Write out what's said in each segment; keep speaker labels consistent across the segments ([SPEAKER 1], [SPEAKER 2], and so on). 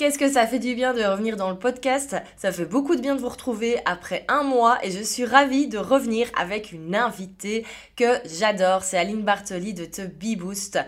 [SPEAKER 1] Qu'est-ce que ça fait du bien de revenir dans le podcast? Ça fait beaucoup de bien de vous retrouver après un mois et je suis ravie de revenir avec une invitée que j'adore. C'est Aline Bartoli de The Bee Boost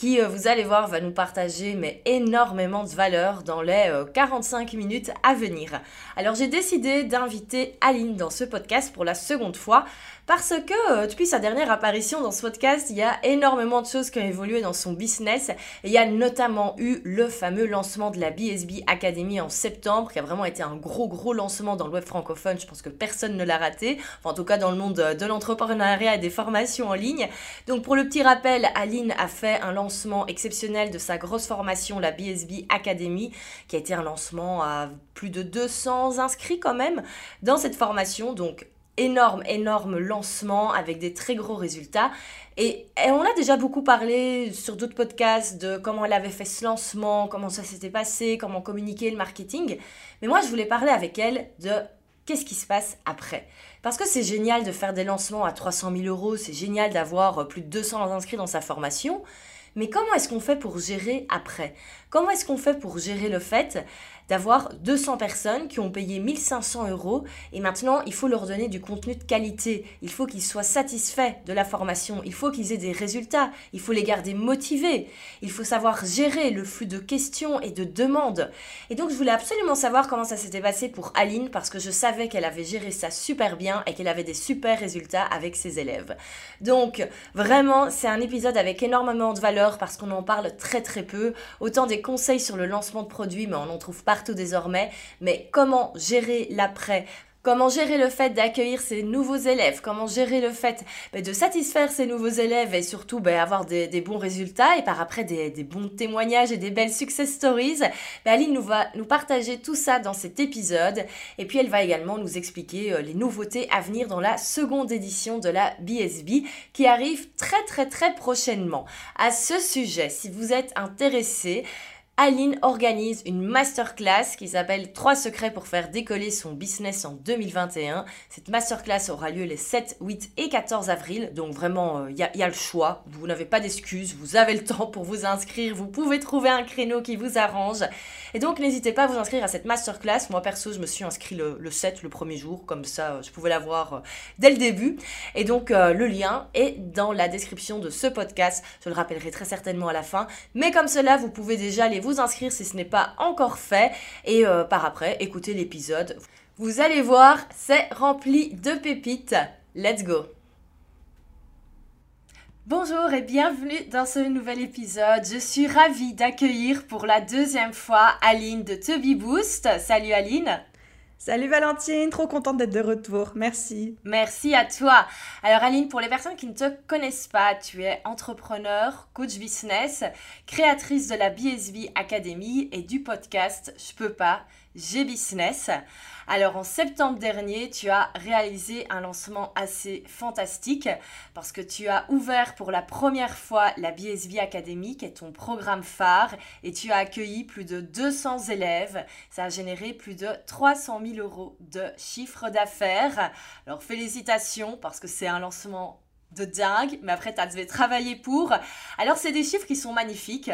[SPEAKER 1] qui, euh, vous allez voir, va nous partager mais énormément de valeur dans les 45 euh, minutes à venir. Alors j'ai décidé d'inviter Aline dans ce podcast pour la seconde fois parce que euh, depuis sa dernière apparition dans ce podcast, il y a énormément de choses qui ont évolué dans son business. Il y a notamment eu le fameux lancement de la BSB Academy en septembre, qui a vraiment été un gros gros lancement dans le web francophone. Je pense que personne ne l'a raté, en tout cas dans le monde de l'entrepreneuriat et des formations en ligne. Donc pour le petit rappel, Aline a fait un lancement exceptionnel de sa grosse formation, la BSB Academy, qui a été un lancement à plus de 200 inscrits quand même dans cette formation. Donc énorme, énorme lancement avec des très gros résultats. Et, on a déjà beaucoup parlé sur d'autres podcasts de comment elle avait fait ce lancement, comment ça s'était passé, comment communiquer le marketing. Mais moi, je voulais parler avec elle de qu'est-ce qui se passe après. Parce que c'est génial de faire des lancements à 300 000 euros, c'est génial d'avoir plus de 200 inscrits dans sa formation. Mais comment est-ce qu'on fait pour gérer après? Comment est-ce qu'on fait pour gérer le fait? D'avoir 200 personnes qui ont payé 1500 euros et maintenant il faut leur donner du contenu de qualité. Il faut qu'ils soient satisfaits de la formation. Il faut qu'ils aient des résultats. Il faut les garder motivés. Il faut savoir gérer le flux de questions et de demandes. Et donc je voulais absolument savoir comment ça s'était passé pour Aline parce que je savais qu'elle avait géré ça super bien et qu'elle avait des super résultats avec ses élèves. Donc vraiment c'est un épisode avec énormément de valeur parce qu'on en parle très très peu. Autant des conseils sur le lancement de produits mais on en trouve pas partout désormais, mais comment gérer l'après? Comment gérer le fait d'accueillir ces nouveaux élèves? Comment gérer le fait ben, de satisfaire ces nouveaux élèves et surtout ben, avoir des, bons résultats et par après des, bons témoignages et des belles success stories? Ben, Aline nous va nous partager tout ça dans cet épisode. Et puis elle va également nous expliquer euh, les nouveautés à venir dans la seconde édition de la BSB qui arrive très très très prochainement. À ce sujet, si vous êtes intéressé, Aline organise une masterclass qui s'appelle 3 secrets pour faire décoller son business en 2021. Cette masterclass aura lieu les 7, 8 et 14 avril. Donc vraiment, il euh, y, a le choix. Vous n'avez pas d'excuses. Vous avez le temps pour vous inscrire. Vous pouvez trouver un créneau qui vous arrange. Et donc n'hésitez pas à vous inscrire à cette masterclass. Moi perso, je me suis inscrit le, 7, le premier jour. Comme ça, euh, je pouvais l'avoir euh, dès le début. Et donc le lien est dans la description de ce podcast. Je le rappellerai très certainement à la fin. Mais comme cela, vous pouvez déjà aller vous inscrire si ce n'est pas encore fait et euh, par après écouter l'épisode. Vous allez voir, c'est rempli de pépites. Let's go Bonjour et bienvenue dans ce nouvel épisode. Je suis ravie d'accueillir pour la deuxième fois Aline de Tubby Boost. Salut Aline
[SPEAKER 2] Salut Valentine, trop contente d'être de retour. Merci.
[SPEAKER 1] Merci à toi. Alors Aline, pour les personnes qui ne te connaissent pas, tu es entrepreneur, coach business, créatrice de la BSV Academy et du podcast Je peux pas G-Business. Alors en septembre dernier, tu as réalisé un lancement assez fantastique parce que tu as ouvert pour la première fois la BSV Academy, qui est ton programme phare, et tu as accueilli plus de 200 élèves. Ça a généré plus de 300 000 euros de chiffre d'affaires. Alors félicitations parce que c'est un lancement de dingue, mais après tu as dû travailler pour. Alors c'est des chiffres qui sont magnifiques.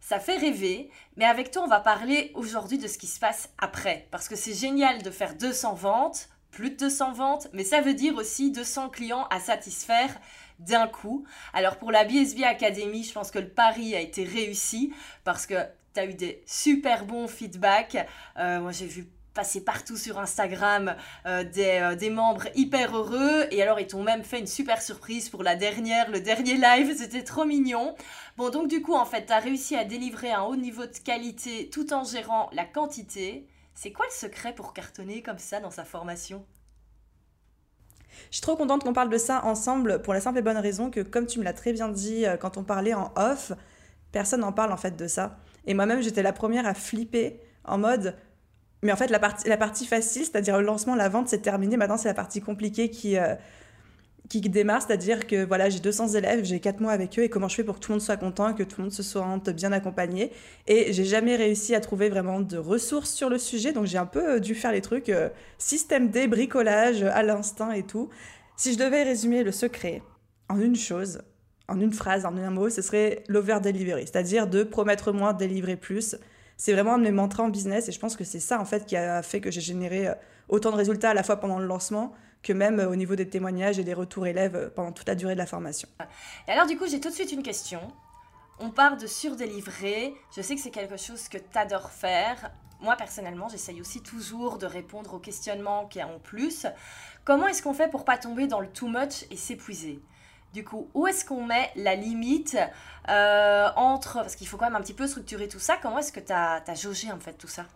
[SPEAKER 1] Ça fait rêver, mais avec toi, on va parler aujourd'hui de ce qui se passe après. Parce que c'est génial de faire 200 ventes, plus de 200 ventes, mais ça veut dire aussi 200 clients à satisfaire d'un coup. Alors pour la BSB Academy, je pense que le pari a été réussi parce que tu as eu des super bons feedbacks. Euh, moi, j'ai vu passer partout sur Instagram euh, des, euh, des, membres hyper heureux et alors ils t'ont même fait une super surprise pour la dernière, le dernier live, c'était trop mignon. Bon donc du coup en fait tu as réussi à délivrer un haut niveau de qualité tout en gérant la quantité. C'est quoi le secret pour cartonner comme ça dans sa formation?
[SPEAKER 2] Je suis trop contente qu'on parle de ça ensemble pour la simple et bonne raison que, comme tu me l'as très bien dit euh, quand on parlait en off, personne n'en parle en fait de ça. Et moi-même, j'étais la première à flipper en mode mais en fait, la partie, facile, c'est-à-dire le lancement, la vente, c'est terminé. Maintenant, c'est la partie compliquée qui, euh, qui démarre, c'est-à-dire que voilà, j'ai 200 élèves, j'ai 4 mois avec eux, et comment je fais pour que tout le monde soit content, que tout le monde se sente bien accompagné? Et j'ai jamais réussi à trouver vraiment de ressources sur le sujet, donc j'ai un peu euh, dû faire les trucs euh, système D, bricolage, à l'instinct et tout. Si je devais résumer le secret en une chose, en une phrase, en un mot, ce serait l'over delivery, c'est-à-dire de promettre moins, délivrer plus C'est vraiment un de mes mantras en business et je pense que c'est ça en fait qui a fait que j'ai généré autant de résultats à la fois pendant le lancement que même au niveau des témoignages et des retours élèves pendant toute la durée de la formation.
[SPEAKER 1] Et alors du coup, j'ai tout de suite une question. On part de surdélivrer. Je sais que c'est quelque chose que tu adores faire. Moi, personnellement, j'essaye aussi toujours de répondre aux questionnements qu'il y a en plus. Comment est-ce qu'on fait pour pas tomber dans le too much et s'épuiser? Du coup, où est-ce qu'on met la limite euh, entre... Parce qu'il faut quand même un petit peu structurer tout ça. Comment est-ce que tu as, jaugé en fait tout ça?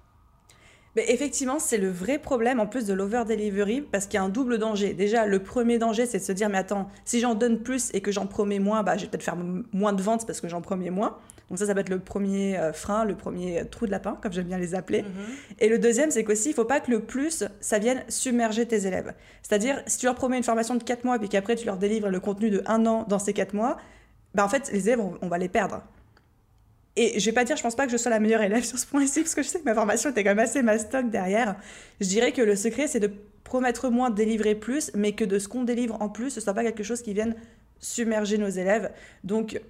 [SPEAKER 2] Mais effectivement, c'est le vrai problème en plus de l'over-delivery parce qu'il y a un double danger. Déjà, le premier danger, c'est de se dire Mais attends, si j'en donne plus et que j'en promets moins, bah, je vais peut-être faire moins de ventes parce que j'en promets moins. Donc, ça, ça va être le premier euh, frein, le premier trou de lapin, comme j'aime bien les appeler. Mm-hmm. Et le deuxième, c'est qu'aussi, il ne faut pas que le plus, ça vienne submerger tes élèves. C'est-à-dire, si tu leur promets une formation de 4 mois et qu'après, tu leur délivres le contenu de 1 an dans ces 4 mois, bah, en fait, les élèves, on va les perdre. Et je vais pas dire, je pense pas que je sois la meilleure élève sur ce point-ci, parce que je sais que ma formation était quand même assez mastoc derrière. Je dirais que le secret, c'est de promettre moins, délivrer plus, mais que de ce qu'on délivre en plus, ce soit pas quelque chose qui vienne submerger nos élèves. Donc,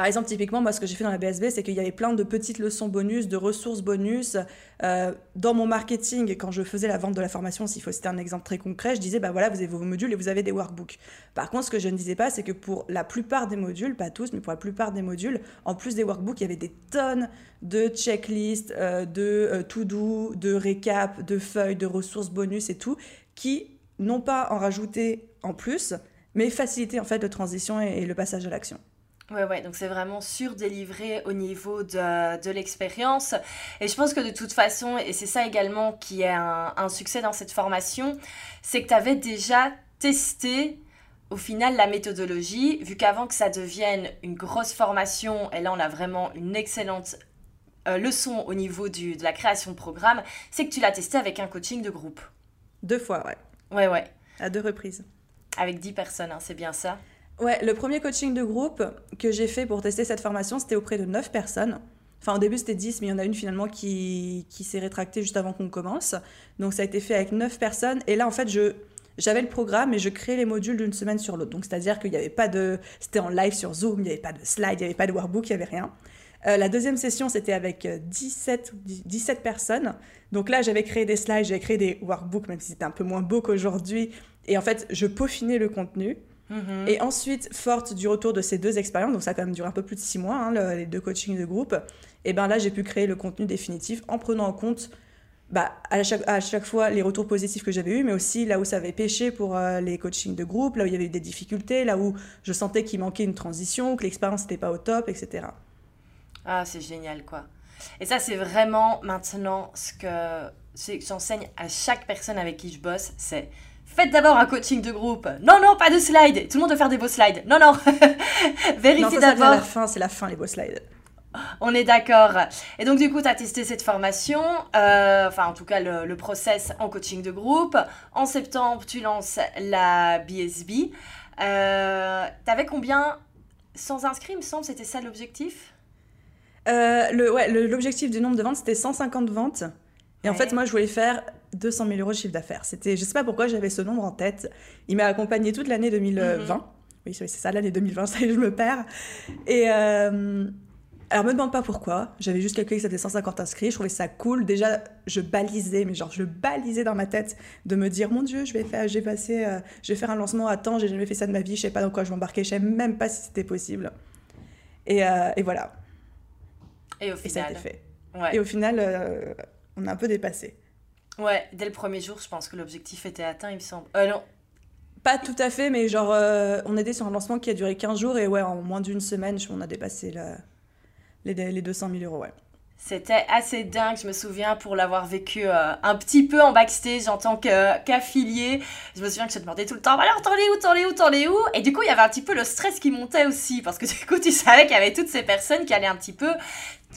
[SPEAKER 2] par exemple, typiquement, moi, ce que j'ai fait dans la BSB, c'est qu'il y avait plein de petites leçons bonus, de ressources bonus. Euh, dans mon marketing, quand je faisais la vente de la formation, s'il faut citer un exemple très concret, je disais, bah voilà, vous avez vos modules et vous avez des workbooks. Par contre, ce que je ne disais pas, c'est que pour la plupart des modules, pas tous, mais pour la plupart des modules, en plus des workbooks, il y avait des tonnes de checklists, euh, de euh, to-do, de récap, de feuilles, de ressources bonus et tout, qui n'ont pas en rajouté en plus, mais faciliter en fait la transition et le passage à l'action.
[SPEAKER 1] Ouais, ouais, donc c'est vraiment surdélivré au niveau de, de l'expérience. Et je pense que de toute façon, et c'est ça également qui est un, un succès dans cette formation, c'est que tu avais déjà testé au final la méthodologie, vu qu'avant que ça devienne une grosse formation, et là on a vraiment une excellente euh, leçon au niveau du, de la création de programme, c'est que tu l'as testé avec un coaching de groupe.
[SPEAKER 2] Deux fois, ouais.
[SPEAKER 1] Ouais, ouais.
[SPEAKER 2] À deux reprises.
[SPEAKER 1] Avec dix personnes, hein, c'est bien ça
[SPEAKER 2] Ouais, le premier coaching de groupe que j'ai fait pour tester cette formation, c'était auprès de 9 personnes. Enfin, au début, c'était 10, mais il y en a une finalement qui, qui s'est rétractée juste avant qu'on commence. Donc, ça a été fait avec 9 personnes. Et là, en fait, je, j'avais le programme et je créais les modules d'une semaine sur l'autre. Donc, c'est-à-dire qu'il n'y avait pas de. C'était en live sur Zoom, il n'y avait pas de slide, il n'y avait pas de workbook, il n'y avait rien. Euh, la deuxième session, c'était avec 17, 17 personnes. Donc là, j'avais créé des slides, j'avais créé des workbooks, même si c'était un peu moins beau qu'aujourd'hui. Et en fait, je peaufinais le contenu. Mhm. Et ensuite, forte du retour de ces deux expériences, donc ça a quand même duré un peu plus de six mois, hein, les deux coachings de groupe, et ben là, j'ai pu créer le contenu définitif en prenant en compte bah, à, chaque, à chaque fois les retours positifs que j'avais eus, mais aussi là où ça avait pêché pour euh, les coachings de groupe, là où il y avait eu des difficultés, là où je sentais qu'il manquait une transition, que l'expérience n'était pas au top, etc.
[SPEAKER 1] Ah, c'est génial, quoi. Et ça, c'est vraiment maintenant ce que j'enseigne à chaque personne avec qui je bosse, c'est Faites d'abord un coaching de groupe. Non, non, pas de slides. Tout le monde doit faire des beaux slides. Non, non.
[SPEAKER 2] Vérifiez d'abord. C'est la fin, c'est la fin, les beaux slides.
[SPEAKER 1] On est d'accord. Et donc, du coup, tu as testé cette formation, euh, enfin, en tout cas, le, process en coaching de groupe. En septembre, tu lances la BSB. Euh, tu avais combien? Sans inscrits, il me semble, c'était ça l'objectif?
[SPEAKER 2] Euh, le, ouais, L'objectif du nombre de ventes, c'était 150 ventes. Et en fait, moi, je voulais faire 200 000 euros de chiffre d'affaires. C'était, je sais pas pourquoi j'avais ce nombre en tête. Il m'a accompagné toute l'année 2020. Mhm. Oui, c'est ça, l'année 2020, ça y est, je me perds. Et euh, alors, me demande pas pourquoi. J'avais juste calculé que ça faisait 150 inscrits. Je trouvais ça cool. Déjà, je balisais, mais genre, je balisais dans ma tête de me dire, mon Dieu, je vais faire, j'ai passé, euh, je vais faire un lancement à temps. J'ai jamais fait ça de ma vie. Je sais pas dans quoi je m'embarquais. Je sais même pas si c'était possible. Et, euh, et, voilà.
[SPEAKER 1] Et au final. Et ça a été
[SPEAKER 2] fait. Et au final, on a un peu dépassé.
[SPEAKER 1] Ouais, dès le premier jour, je pense que l'objectif était atteint, il me semble. Euh, non.
[SPEAKER 2] Pas tout à fait, mais genre, euh, on était sur un lancement qui a duré 15 jours et ouais, en moins d'une semaine, on a dépassé les, les 200 000 euros, ouais.
[SPEAKER 1] C'était assez dingue, je me souviens, pour l'avoir vécu euh, un petit peu en backstage en tant qu'affilié. je me souviens que je te demandais tout le temps, alors t'en es où, t'en es où, t'en où? Et du coup, il y avait un petit peu le stress qui montait aussi, parce que du coup, tu savais qu'il y avait toutes ces personnes qui allaient un petit peu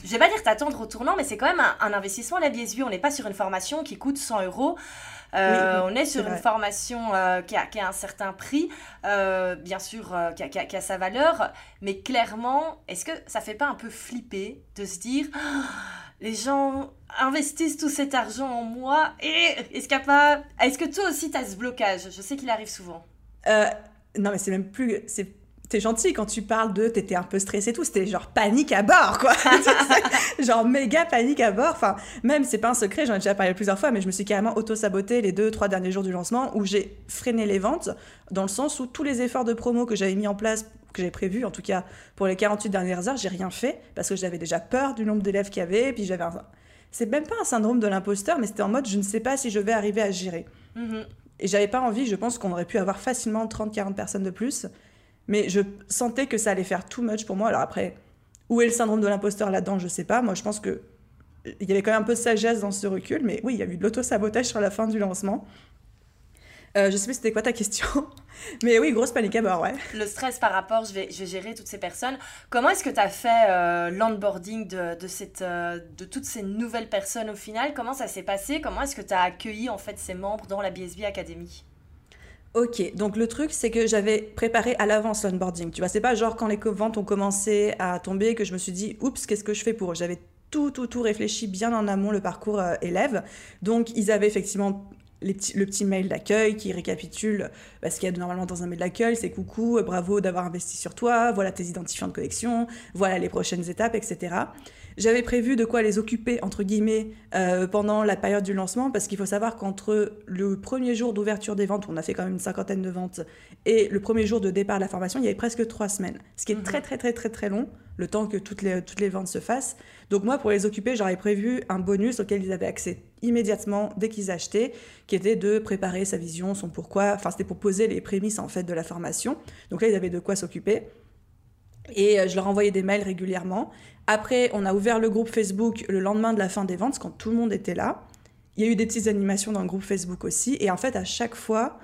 [SPEAKER 1] je vais pas dire t'attendre au tournant, mais c'est quand même un, investissement la BSB. On n'est pas sur une formation qui coûte 100 euros. Euh, on est sur une formation euh, qui, a, un certain prix, euh, bien sûr, qui a, sa valeur, mais clairement, est-ce que ça fait pas un peu flipper de se dire ah, les gens investissent tout cet argent en moi et est-ce qu'il pas. Est-ce que toi aussi tu as ce blocage? Je sais qu'il arrive souvent.
[SPEAKER 2] non, mais c'est même plus. T'es gentil quand tu parles de t'étais un peu stressé et tout, c'était genre panique à bord, quoi. genre méga panique à bord. Enfin, même, c'est pas un secret, j'en ai déjà parlé plusieurs fois, mais je me suis carrément auto-saboté les deux, trois derniers jours du lancement où j'ai freiné les ventes dans le sens où tous les efforts de promo que j'avais mis en place, que j'avais prévu, en tout cas pour les 48 dernières heures, j'ai rien fait parce que j'avais déjà peur du nombre d'élèves qu'il y avait, puis j'avais un... C'est même pas un syndrome de l'imposteur, mais c'était en mode je ne sais pas si je vais arriver à gérer.
[SPEAKER 1] Mhm.
[SPEAKER 2] Et j'avais pas envie, je pense qu'on aurait pu avoir facilement 30-40 personnes de plus. Mais je sentais que ça allait faire too much pour moi. Alors après, où est le syndrome de l'imposteur là-dedans, je sais pas. Moi, je pense que il y avait quand même un peu de sagesse dans ce recul. Mais oui, il y a eu de l'auto-sabotage sur la fin du lancement. Euh, je sais plus c'était quoi ta question? Mais oui, grosse panique à bord, ouais.
[SPEAKER 1] Le stress par rapport, je vais, je vais gérer toutes ces personnes. Comment est-ce que tu as fait euh, l'onboarding de, euh, de toutes ces nouvelles personnes au final? Comment ça s'est passé? Comment est-ce que tu as accueilli en fait ces membres dans la BSB Academy?
[SPEAKER 2] Ok, donc le truc, c'est que j'avais préparé à l'avance l'onboarding. Tu vois, c'est pas genre quand les ventes ont commencé à tomber que je me suis dit, oups, qu'est-ce que je fais pour J'avais tout, tout, tout réfléchi bien en amont le parcours euh, élève. Donc, ils avaient effectivement le petit mail d'accueil qui récapitule bah, ce qu'il y a normalement dans un mail d'accueil, c'est coucou, bravo d'avoir investi sur toi, voilà tes identifiants de collection, voilà les prochaines étapes, etc. J'avais prévu de quoi les occuper, entre guillemets, euh, pendant la période du lancement, parce qu'il faut savoir qu'entre le premier jour d'ouverture des ventes, on a fait quand même une cinquantaine de ventes, et le premier jour de départ de la formation, il y avait presque trois semaines. Ce qui est très, très, très, très, très long, le temps que toutes les, toutes les ventes se fassent. Donc moi, pour les occuper, j'aurais prévu un bonus auquel ils avaient accès immédiatement dès qu'ils achetaient, qui était de préparer sa vision, son pourquoi. Enfin, c'était pour poser les prémices, en fait, de la formation. Donc là, ils avaient de quoi s'occuper. Et je leur envoyais des mails régulièrement. Après, on a ouvert le groupe Facebook le lendemain de la fin des ventes, quand tout le monde était là. Il y a eu des petites animations dans le groupe Facebook aussi. Et en fait, à chaque fois,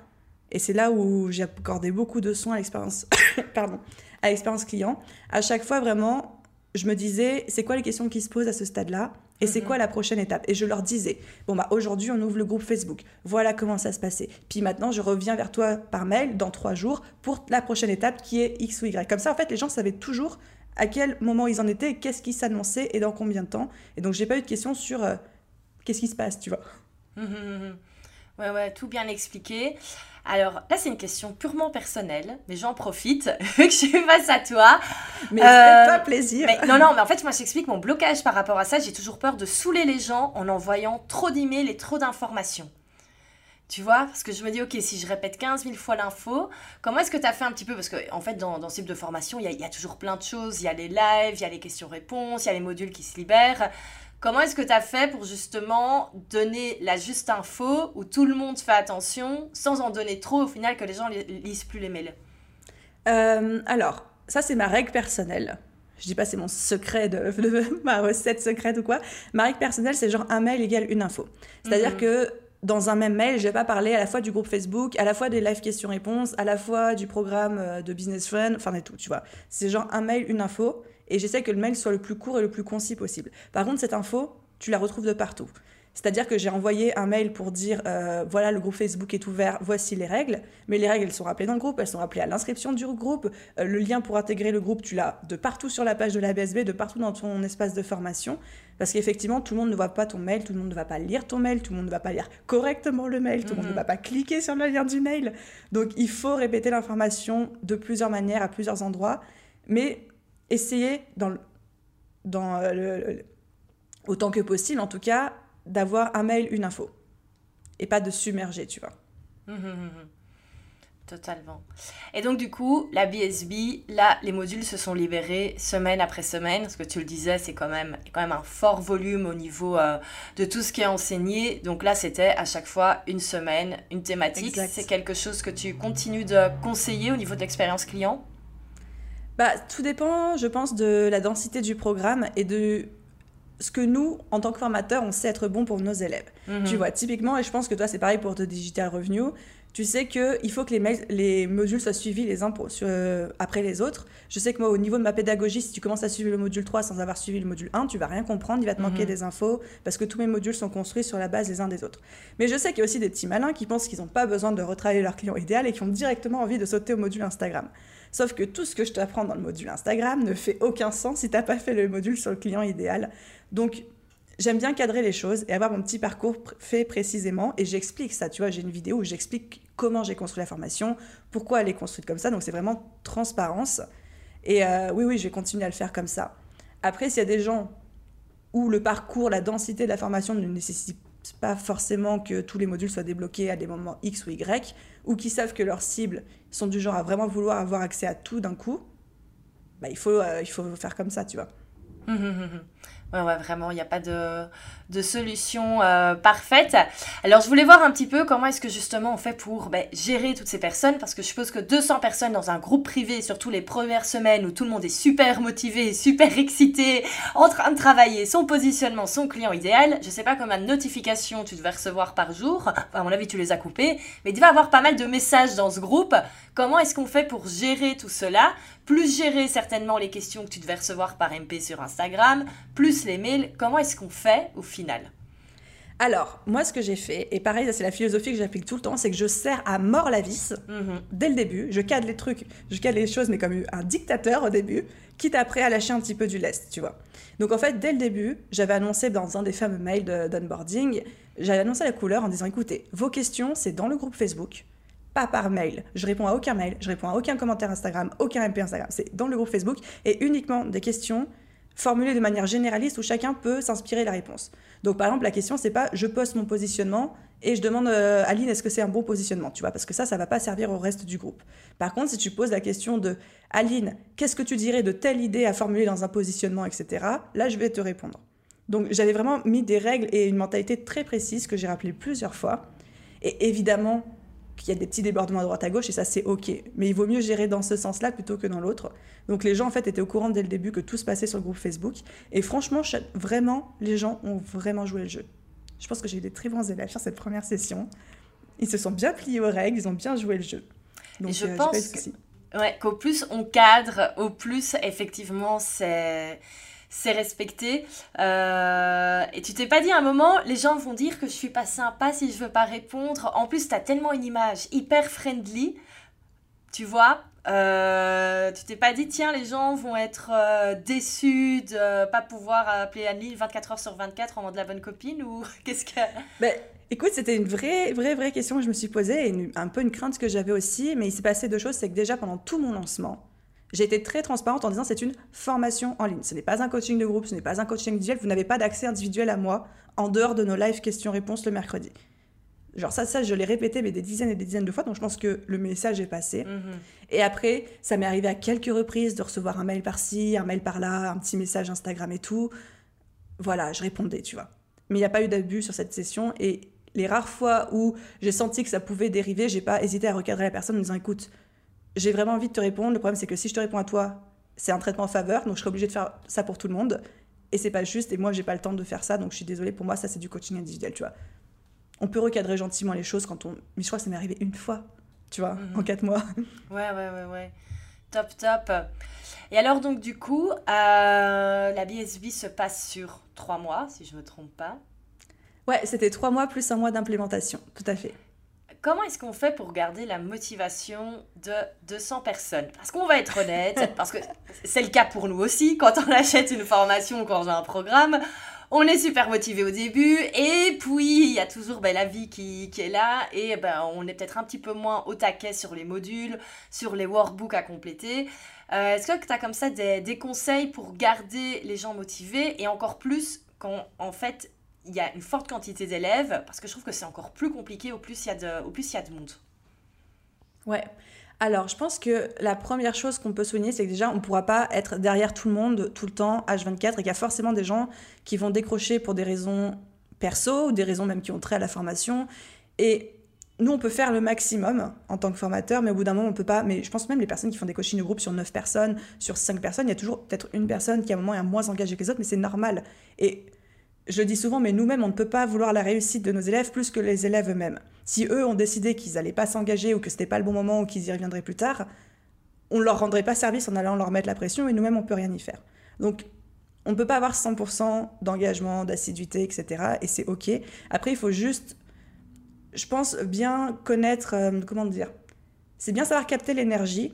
[SPEAKER 2] et c'est là où j'ai accordé beaucoup de soins à l'expérience, pardon, à l'expérience client, à chaque fois vraiment, je me disais, c'est quoi les questions qui se posent à ce stade-là? Et c'est quoi la prochaine étape? Et je leur disais, bon bah aujourd'hui on ouvre le groupe Facebook, voilà comment ça se passait. Puis maintenant je reviens vers toi par mail dans trois jours pour la prochaine étape qui est X ou Y. Comme ça en fait les gens savaient toujours à quel moment ils en étaient, qu'est-ce qui s'annonçait et dans combien de temps. Et donc j'ai pas eu de questions sur euh, qu'est-ce qui se passe, tu vois.
[SPEAKER 1] Ouais, ouais, tout bien expliqué. Alors là, c'est une question purement personnelle, mais j'en profite vu que je suis face à toi.
[SPEAKER 2] Mais euh, pas plaisir.
[SPEAKER 1] Mais, non, non, mais en fait, moi, je t'explique mon blocage par rapport à ça. J'ai toujours peur de saouler les gens en envoyant trop d'emails et trop d'informations. Tu vois Parce que je me dis, ok, si je répète 15 000 fois l'info, comment est-ce que tu as fait un petit peu? Parce qu'en en fait, dans, dans ce type de formation, il y, y, a toujours plein de choses. Il y a les lives, il y a les questions-réponses, il y a les modules qui se libèrent. Comment est-ce que tu as fait pour justement donner la juste info où tout le monde fait attention sans en donner trop au final que les gens lisent plus les mails?
[SPEAKER 2] Euh, Alors, ça c'est ma règle personnelle. Je dis pas c'est mon secret de, ma recette secrète ou quoi. Ma règle personnelle c'est genre un mail égale une info. C'est-à-dire mhm. que dans un même mail, je vais pas parler à la fois du groupe Facebook, à la fois des live questions-réponses, à la fois du programme euh, de Business Friend, enfin et tout, tu vois. C'est genre un mail, une info, et j'essaie que le mail soit le plus court et le plus concis possible. Par contre, cette info, tu la retrouves de partout. C'est-à-dire que j'ai envoyé un mail pour dire euh, voilà, le groupe Facebook est ouvert, voici les règles. Mais les règles, elles sont rappelées dans le groupe, elles sont rappelées à l'inscription du groupe. Euh, le lien pour intégrer le groupe, tu l'as de partout sur la page de la BSB, de partout dans ton espace de formation. Parce qu'effectivement, tout le monde ne voit pas ton mail, tout le monde ne va pas lire ton mail, tout le monde ne va pas lire correctement le mail, tout le monde ne mhm. va pas cliquer sur le lien du mail. Donc il faut répéter l'information de plusieurs manières, à plusieurs endroits. Mais dans, dans euh, autant que possible en tout cas, d'avoir un mail, une info. Et pas de submerger, tu vois. Hum, hum, hum,
[SPEAKER 1] Totalement. Et donc, du coup, la BSB, là, les modules se sont libérés semaine après semaine. Parce que tu le disais, c'est quand même, quand même un fort volume au niveau euh, de tout ce qui est enseigné. Donc là, c'était à chaque fois une semaine, une thématique. C'est quelque chose que tu continues de conseiller au niveau de l'expérience client?
[SPEAKER 2] Bah, Tout dépend, je pense, de la densité du programme et de ce que nous, en tant que formateurs, on sait être bon pour nos élèves. Mhm. Tu vois, typiquement, et je pense que toi, c'est pareil pour The Digital Revenue, tu sais qu'il faut que les, les, modules soient suivis les uns euh, après les autres. Je sais que moi, au niveau de ma pédagogie, si tu commences à suivre le module 3 sans avoir suivi le module 1, tu vas rien comprendre, il va te manquer mhm. des infos, parce que tous mes modules sont construits sur la base les uns des autres. Mais je sais qu'il y a aussi des petits malins qui pensent qu'ils n'ont pas besoin de retravailler leur client idéal et qui ont directement envie de sauter au module Instagram. Sauf que tout ce que je t'apprends dans le module Instagram ne fait aucun sens si tu n'as pas fait le module sur le client idéal. Donc, j'aime bien cadrer les choses et avoir mon petit parcours fait précisément. Et j'explique ça. Tu vois, j'ai une vidéo où j'explique comment j'ai construit la formation, pourquoi elle est construite comme ça. Donc c'est vraiment transparence. Et euh, oui, oui, je vais continuer à le faire comme ça. Après, s'il y a des gens où le parcours, la densité de la formation ne nécessite pas forcément que tous les modules soient débloqués à des moments X ou Y, ou qui savent que leurs cibles sont du genre à vraiment vouloir avoir accès à tout d'un coup, bah, il, faut, euh, il faut faire comme ça, tu vois.
[SPEAKER 1] Ouais, ouais, vraiment, il n'y a pas de, de solution euh, parfaite. Alors, je voulais voir un petit peu comment est-ce que justement on fait pour ben, gérer toutes ces personnes, parce que je suppose que 200 personnes dans un groupe privé, surtout les premières semaines où tout le monde est super motivé, super excité, en train de travailler son positionnement, son client idéal, je sais pas combien de notifications tu devais recevoir par jour, enfin, à mon avis tu les as coupées, mais il va y avoir pas mal de messages dans ce groupe. Comment est-ce qu'on fait pour gérer tout cela? Plus gérer certainement les questions que tu devais recevoir par MP sur Instagram, plus les mails. Comment est-ce qu'on fait au final?
[SPEAKER 2] Alors, moi, ce que j'ai fait, et pareil, c'est la philosophie que j'applique tout le temps, c'est que je sers à mort la vis mhm. dès le début. Je cadre les trucs, je cadre les choses, mais comme un dictateur au début, quitte après à lâcher un petit peu du lest, tu vois. Donc, en fait, dès le début, j'avais annoncé dans un des fameux mails d'onboarding, j'avais annoncé la couleur en disant écoutez, vos questions, c'est dans le groupe Facebook pas par mail. Je réponds à aucun mail, je réponds à aucun commentaire Instagram, aucun MP Instagram. C'est dans le groupe Facebook et uniquement des questions formulées de manière généraliste où chacun peut s'inspirer la réponse. Donc par exemple, la question c'est pas je poste mon positionnement et je demande euh, Aline est-ce que c'est un bon positionnement, tu vois, parce que ça ça va pas servir au reste du groupe. Par contre, si tu poses la question de Aline, qu'est-ce que tu dirais de telle idée à formuler dans un positionnement, etc. Là, je vais te répondre. Donc j'avais vraiment mis des règles et une mentalité très précise que j'ai rappelé plusieurs fois. Et évidemment, qu'il y a des petits débordements à droite à gauche et ça c'est ok. Mais il vaut mieux gérer dans ce sens-là plutôt que dans l'autre. Donc les gens en fait étaient au courant dès le début que tout se passait sur le groupe Facebook et franchement vraiment les gens ont vraiment joué le jeu. Je pense que j'ai eu des très bons élèves sur cette première session. Ils se sont bien pliés aux règles, ils ont bien joué le jeu.
[SPEAKER 1] Donc je euh, pense ouais, qu'au plus on cadre, au plus effectivement c'est c'est respecté. Euh, et tu t'es pas dit à un moment, les gens vont dire que je suis pas sympa si je veux pas répondre. En plus, tu as tellement une image hyper friendly, tu vois. Euh, tu t'es pas dit, tiens, les gens vont être euh, déçus de pas pouvoir appeler Annie 24 heures sur 24 en de la bonne copine ou qu'est-ce que.
[SPEAKER 2] Ben, écoute, c'était une vraie, vraie, vraie question que je me suis posée et un peu une crainte que j'avais aussi. Mais il s'est passé deux choses. C'est que déjà pendant tout mon lancement, j'ai été très transparente en disant c'est une formation en ligne. Ce n'est pas un coaching de groupe, ce n'est pas un coaching individuel. Vous n'avez pas d'accès individuel à moi en dehors de nos live questions-réponses le mercredi. Genre ça, ça je l'ai répété mais des dizaines et des dizaines de fois, donc je pense que le message est passé. Mhm. Et après, ça m'est arrivé à quelques reprises de recevoir un mail par-ci, un mail par-là, un petit message Instagram et tout. Voilà, je répondais, tu vois. Mais il n'y a pas eu d'abus sur cette session et les rares fois où j'ai senti que ça pouvait dériver, j'ai pas hésité à recadrer la personne en disant écoute, j'ai vraiment envie de te répondre. Le problème, c'est que si je te réponds à toi, c'est un traitement en faveur, donc je serai obligée de faire ça pour tout le monde. Et c'est pas juste, et moi, j'ai pas le temps de faire ça, donc je suis désolée, pour moi, ça, c'est du coaching individuel, tu vois. On peut recadrer gentiment les choses quand on. Mais je crois que ça m'est arrivé une fois, tu vois, mhm. en quatre mois.
[SPEAKER 1] Ouais, ouais, ouais, ouais. Top, top. Et alors, donc, du coup, euh, la BSB se passe sur trois mois, si je me trompe pas.
[SPEAKER 2] Ouais, c'était trois mois plus un mois d'implémentation, tout à fait
[SPEAKER 1] comment est-ce qu'on fait pour garder la motivation de 200 personnes? Parce qu'on va être honnête, parce que c'est le cas pour nous aussi, quand on achète une formation ou quand on a un programme, on est super motivé au début, et puis il y a toujours ben, la vie qui, est là, et ben, on est peut-être un petit peu moins au taquet sur les modules, sur les workbooks à compléter. Euh, est-ce que tu as comme ça des, des conseils pour garder les gens motivés, et encore plus quand en fait il y a une forte quantité d'élèves, parce que je trouve que c'est encore plus compliqué au plus il y a de, au plus il y a de monde.
[SPEAKER 2] Ouais. Alors, je pense que la première chose qu'on peut souligner, c'est que déjà, on ne pourra pas être derrière tout le monde tout le temps, H24, et qu'il y a forcément des gens qui vont décrocher pour des raisons perso, ou des raisons même qui ont trait à la formation. Et nous, on peut faire le maximum en tant que formateur, mais au bout d'un moment, on peut pas. Mais je pense même les personnes qui font des coachings de groupe sur 9 personnes, sur 5 personnes, il y a toujours peut-être une personne qui à un moment est moins engagée que les autres, mais c'est normal. Et je dis souvent, mais nous-mêmes, on ne peut pas vouloir la réussite de nos élèves plus que les élèves eux-mêmes. Si eux ont décidé qu'ils n'allaient pas s'engager ou que c'était pas le bon moment ou qu'ils y reviendraient plus tard, on ne leur rendrait pas service en allant leur mettre la pression et nous-mêmes, on peut rien y faire. Donc, on ne peut pas avoir 100% d'engagement, d'assiduité, etc. Et c'est OK. Après, il faut juste, je pense, bien connaître, euh, comment dire, c'est bien savoir capter l'énergie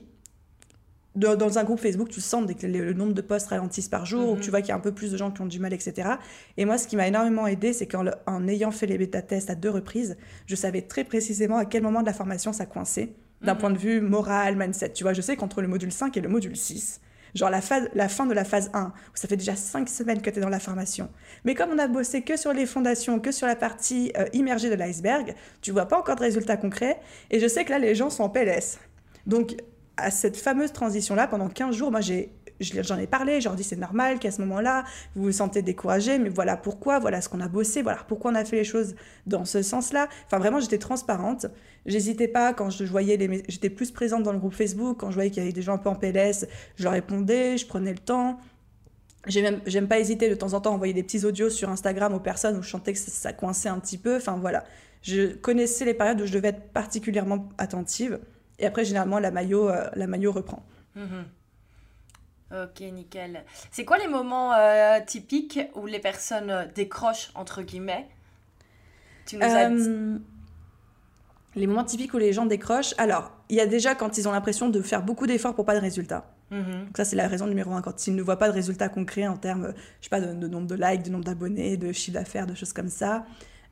[SPEAKER 2] dans un groupe Facebook, tu sens que le, nombre de posts ralentissent par jour, ou
[SPEAKER 1] Mhm.
[SPEAKER 2] tu vois qu'il y a un peu plus de gens qui ont du mal, etc. Et moi, ce qui m'a énormément aidé, c'est qu'en le- en ayant fait les bêta-tests à deux reprises, je savais très précisément à quel moment de la formation ça coinçait, d'un
[SPEAKER 1] Mhm.
[SPEAKER 2] point de vue moral, mindset. Tu vois, je sais qu'entre le module 5 et le module 6, genre la, phase, la fin de la phase 1, où ça fait déjà 5 semaines que tu es dans la formation, mais comme on a bossé que sur les fondations, que sur la partie euh, immergée de l'iceberg, tu vois pas encore de résultats concrets, et je sais que là, les gens sont en PLS. Donc, à cette fameuse transition-là, pendant 15 jours, moi, j'ai, je- j'en ai parlé, leur dis c'est normal qu'à ce moment-là, vous vous sentez découragé, mais voilà pourquoi, voilà ce qu'on a bossé, voilà pourquoi on a fait les choses dans ce sens-là. Enfin, vraiment, j'étais transparente. J'hésitais pas quand je voyais J'étais plus présente dans le groupe Facebook, quand je voyais qu'il y avait des gens un peu en PLS, je leur répondais, je prenais le temps. J'ai J'aime pas hésiter de temps en temps à envoyer des petits audios sur Instagram aux personnes où je sentais que ça, ça coinçait un petit peu. Enfin voilà, je connaissais les périodes où je devais être particulièrement attentive. Et après, généralement, la maillot, euh, la maillot reprend.
[SPEAKER 1] Mhm. Ok, nickel. C'est quoi les moments euh, typiques où les personnes euh, décrochent, entre guillemets? Tu nous as dit...
[SPEAKER 2] Les moments typiques où les gens décrochent. Alors, il y a déjà quand ils ont l'impression de faire beaucoup d'efforts pour pas de résultats.
[SPEAKER 1] Mhm.
[SPEAKER 2] Donc ça, c'est la raison numéro un. Quand ils ne voient pas de résultats concrets en termes, je sais pas, de, de nombre de likes, de nombre d'abonnés, de chiffre d'affaires, de choses comme ça.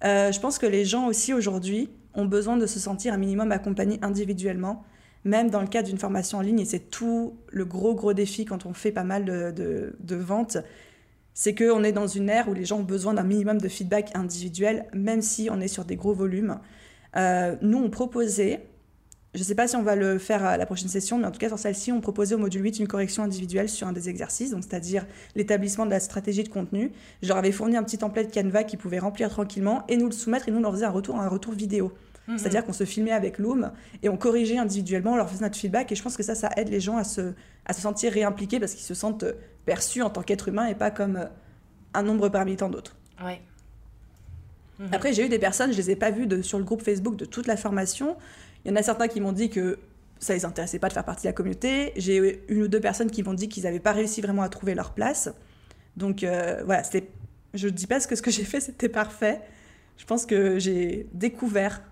[SPEAKER 2] Euh, je pense que les gens aussi aujourd'hui ont besoin de se sentir un minimum accompagnés individuellement, même dans le cadre d'une formation en ligne. Et c'est tout le gros, gros défi quand on fait pas mal de, ventes. C'est qu'on est dans une ère où les gens ont besoin d'un minimum de feedback individuel, même si on est sur des gros volumes. Euh, nous, on proposait, je ne sais pas si on va le faire à la prochaine session, mais en tout cas sur celle-ci, on proposait au module 8 une correction individuelle sur un des exercices, c'est-à-dire l'établissement de la stratégie de contenu. Je leur avais fourni un petit template Canva qu'ils pouvaient remplir tranquillement et nous le soumettre et nous leur faisait retour, un retour vidéo.
[SPEAKER 1] Mhm.
[SPEAKER 2] C'est-à-dire qu'on se filmait avec Loom et on corrigeait individuellement, on leur faisait notre feedback et je pense que ça, ça aide les gens à se, à se sentir réimpliqués parce qu'ils se sentent euh, perçus en tant qu'être humain et pas comme euh, un nombre parmi tant d'autres.
[SPEAKER 1] Ouais. Mhm.
[SPEAKER 2] Après, j'ai eu des personnes, je les ai pas vues de, sur le groupe Facebook de toute la formation. Il y en a certains qui m'ont dit que ça les intéressait pas de faire partie de la communauté. J'ai eu une ou deux personnes qui m'ont dit qu'ils n'avaient pas réussi vraiment à trouver leur place. Donc euh, voilà, c'était. Je dis pas que ce que j'ai fait c'était parfait. Je pense que j'ai découvert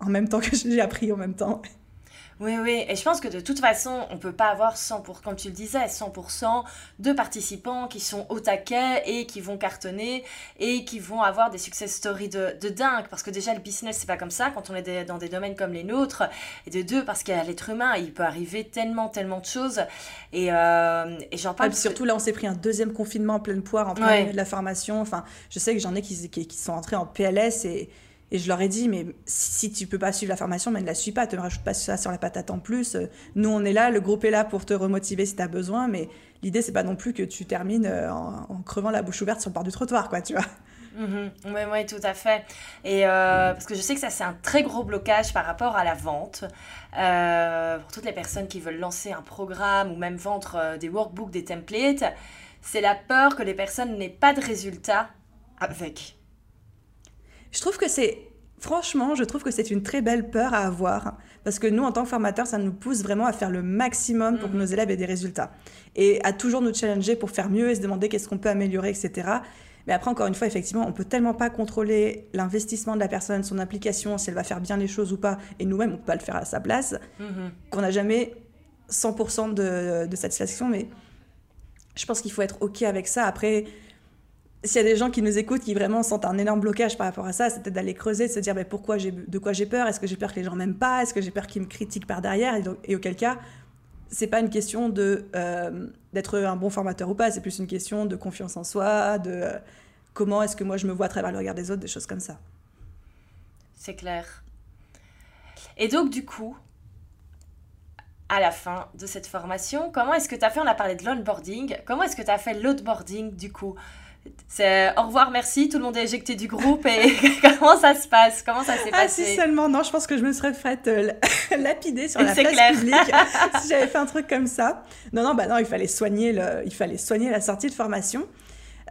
[SPEAKER 2] en même temps que j'ai appris en même temps.
[SPEAKER 1] Oui, oui, et je pense que de toute façon, on peut pas avoir 100%, comme tu le disais, 100% de participants qui sont au taquet et qui vont cartonner et qui vont avoir des success stories de, de dingue. Parce que déjà, le business, c'est pas comme ça quand on est des- dans des domaines comme les nôtres. Et de deux, parce qu'à l'être humain, il peut arriver tellement, tellement de choses. Et, euh, et j'en
[SPEAKER 2] Ah,
[SPEAKER 1] parle.
[SPEAKER 2] surtout là, on s'est pris un deuxième confinement en pleine poire, en plein
[SPEAKER 1] Ouais.
[SPEAKER 2] milieu de la formation. Enfin, je sais que j'en ai qui, qui, qui sont entrés en PLS et, et je leur ai dit, mais si, tu peux pas suivre la formation, mais ne la suis pas, te rajoute pas ça sur la patate en plus. Euh, Nous, on est là, le groupe est là pour te remotiver si tu as besoin, mais l'idée, c'est pas non plus que tu termines euh, en, crevant la bouche ouverte sur le bord du trottoir, quoi, tu vois.
[SPEAKER 1] Mhm. Oui, oui, tout à fait. Et euh, parce que je sais que ça, c'est un très gros blocage par rapport à la vente. Pour toutes les personnes qui veulent lancer un programme ou même vendre des workbooks, des templates, c'est la peur que les personnes n'aient pas de résultats avec.
[SPEAKER 2] Je trouve que c'est. Franchement, je trouve que c'est une très belle peur à avoir. Parce que nous, en tant que formateurs, ça nous pousse vraiment à faire le maximum pour que
[SPEAKER 1] Mhm.
[SPEAKER 2] nos élèves aient des résultats. Et à toujours nous challenger pour faire mieux et se demander qu'est-ce qu'on peut améliorer, etc. Mais après, encore une fois, effectivement, on peut tellement pas contrôler l'investissement de la personne, son implication, si elle va faire bien les choses ou pas. Et nous-mêmes, on peut pas le faire à sa place.
[SPEAKER 1] Mhm.
[SPEAKER 2] Qu'on n'a jamais 100% de, de satisfaction. Mais je pense qu'il faut être OK avec ça. Après, s'il y a des gens qui nous écoutent qui vraiment sentent un énorme blocage par rapport à ça, c'est d'aller creuser, de se dire mais pourquoi j'ai, de quoi j'ai peur? Est-ce que j'ai peur que les gens m'aiment pas? Est-ce que j'ai peur qu'ils me critiquent par derrière? Et auquel cas, c'est pas une question de euh, d'être un bon formateur ou pas, c'est plus une question de confiance en soi, de euh, comment est-ce que moi je me vois à travers le regard des autres, des choses comme ça.
[SPEAKER 1] C'est clair. Et donc, du coup, à la fin de cette formation, comment est-ce que tu as fait? On a parlé de l'onboarding. Comment est-ce que tu as fait l'outboarding, du coup? C'est au revoir, merci, tout le monde est éjecté du groupe et comment ça se passe? Comment ça s'est
[SPEAKER 2] Ah si
[SPEAKER 1] passé?
[SPEAKER 2] seulement, non, je pense que je me serais faite euh, lapider sur la place
[SPEAKER 1] clair.
[SPEAKER 2] publique si j'avais fait un truc comme ça. Non, non, bah non, il fallait soigner, le, il fallait soigner la sortie de formation.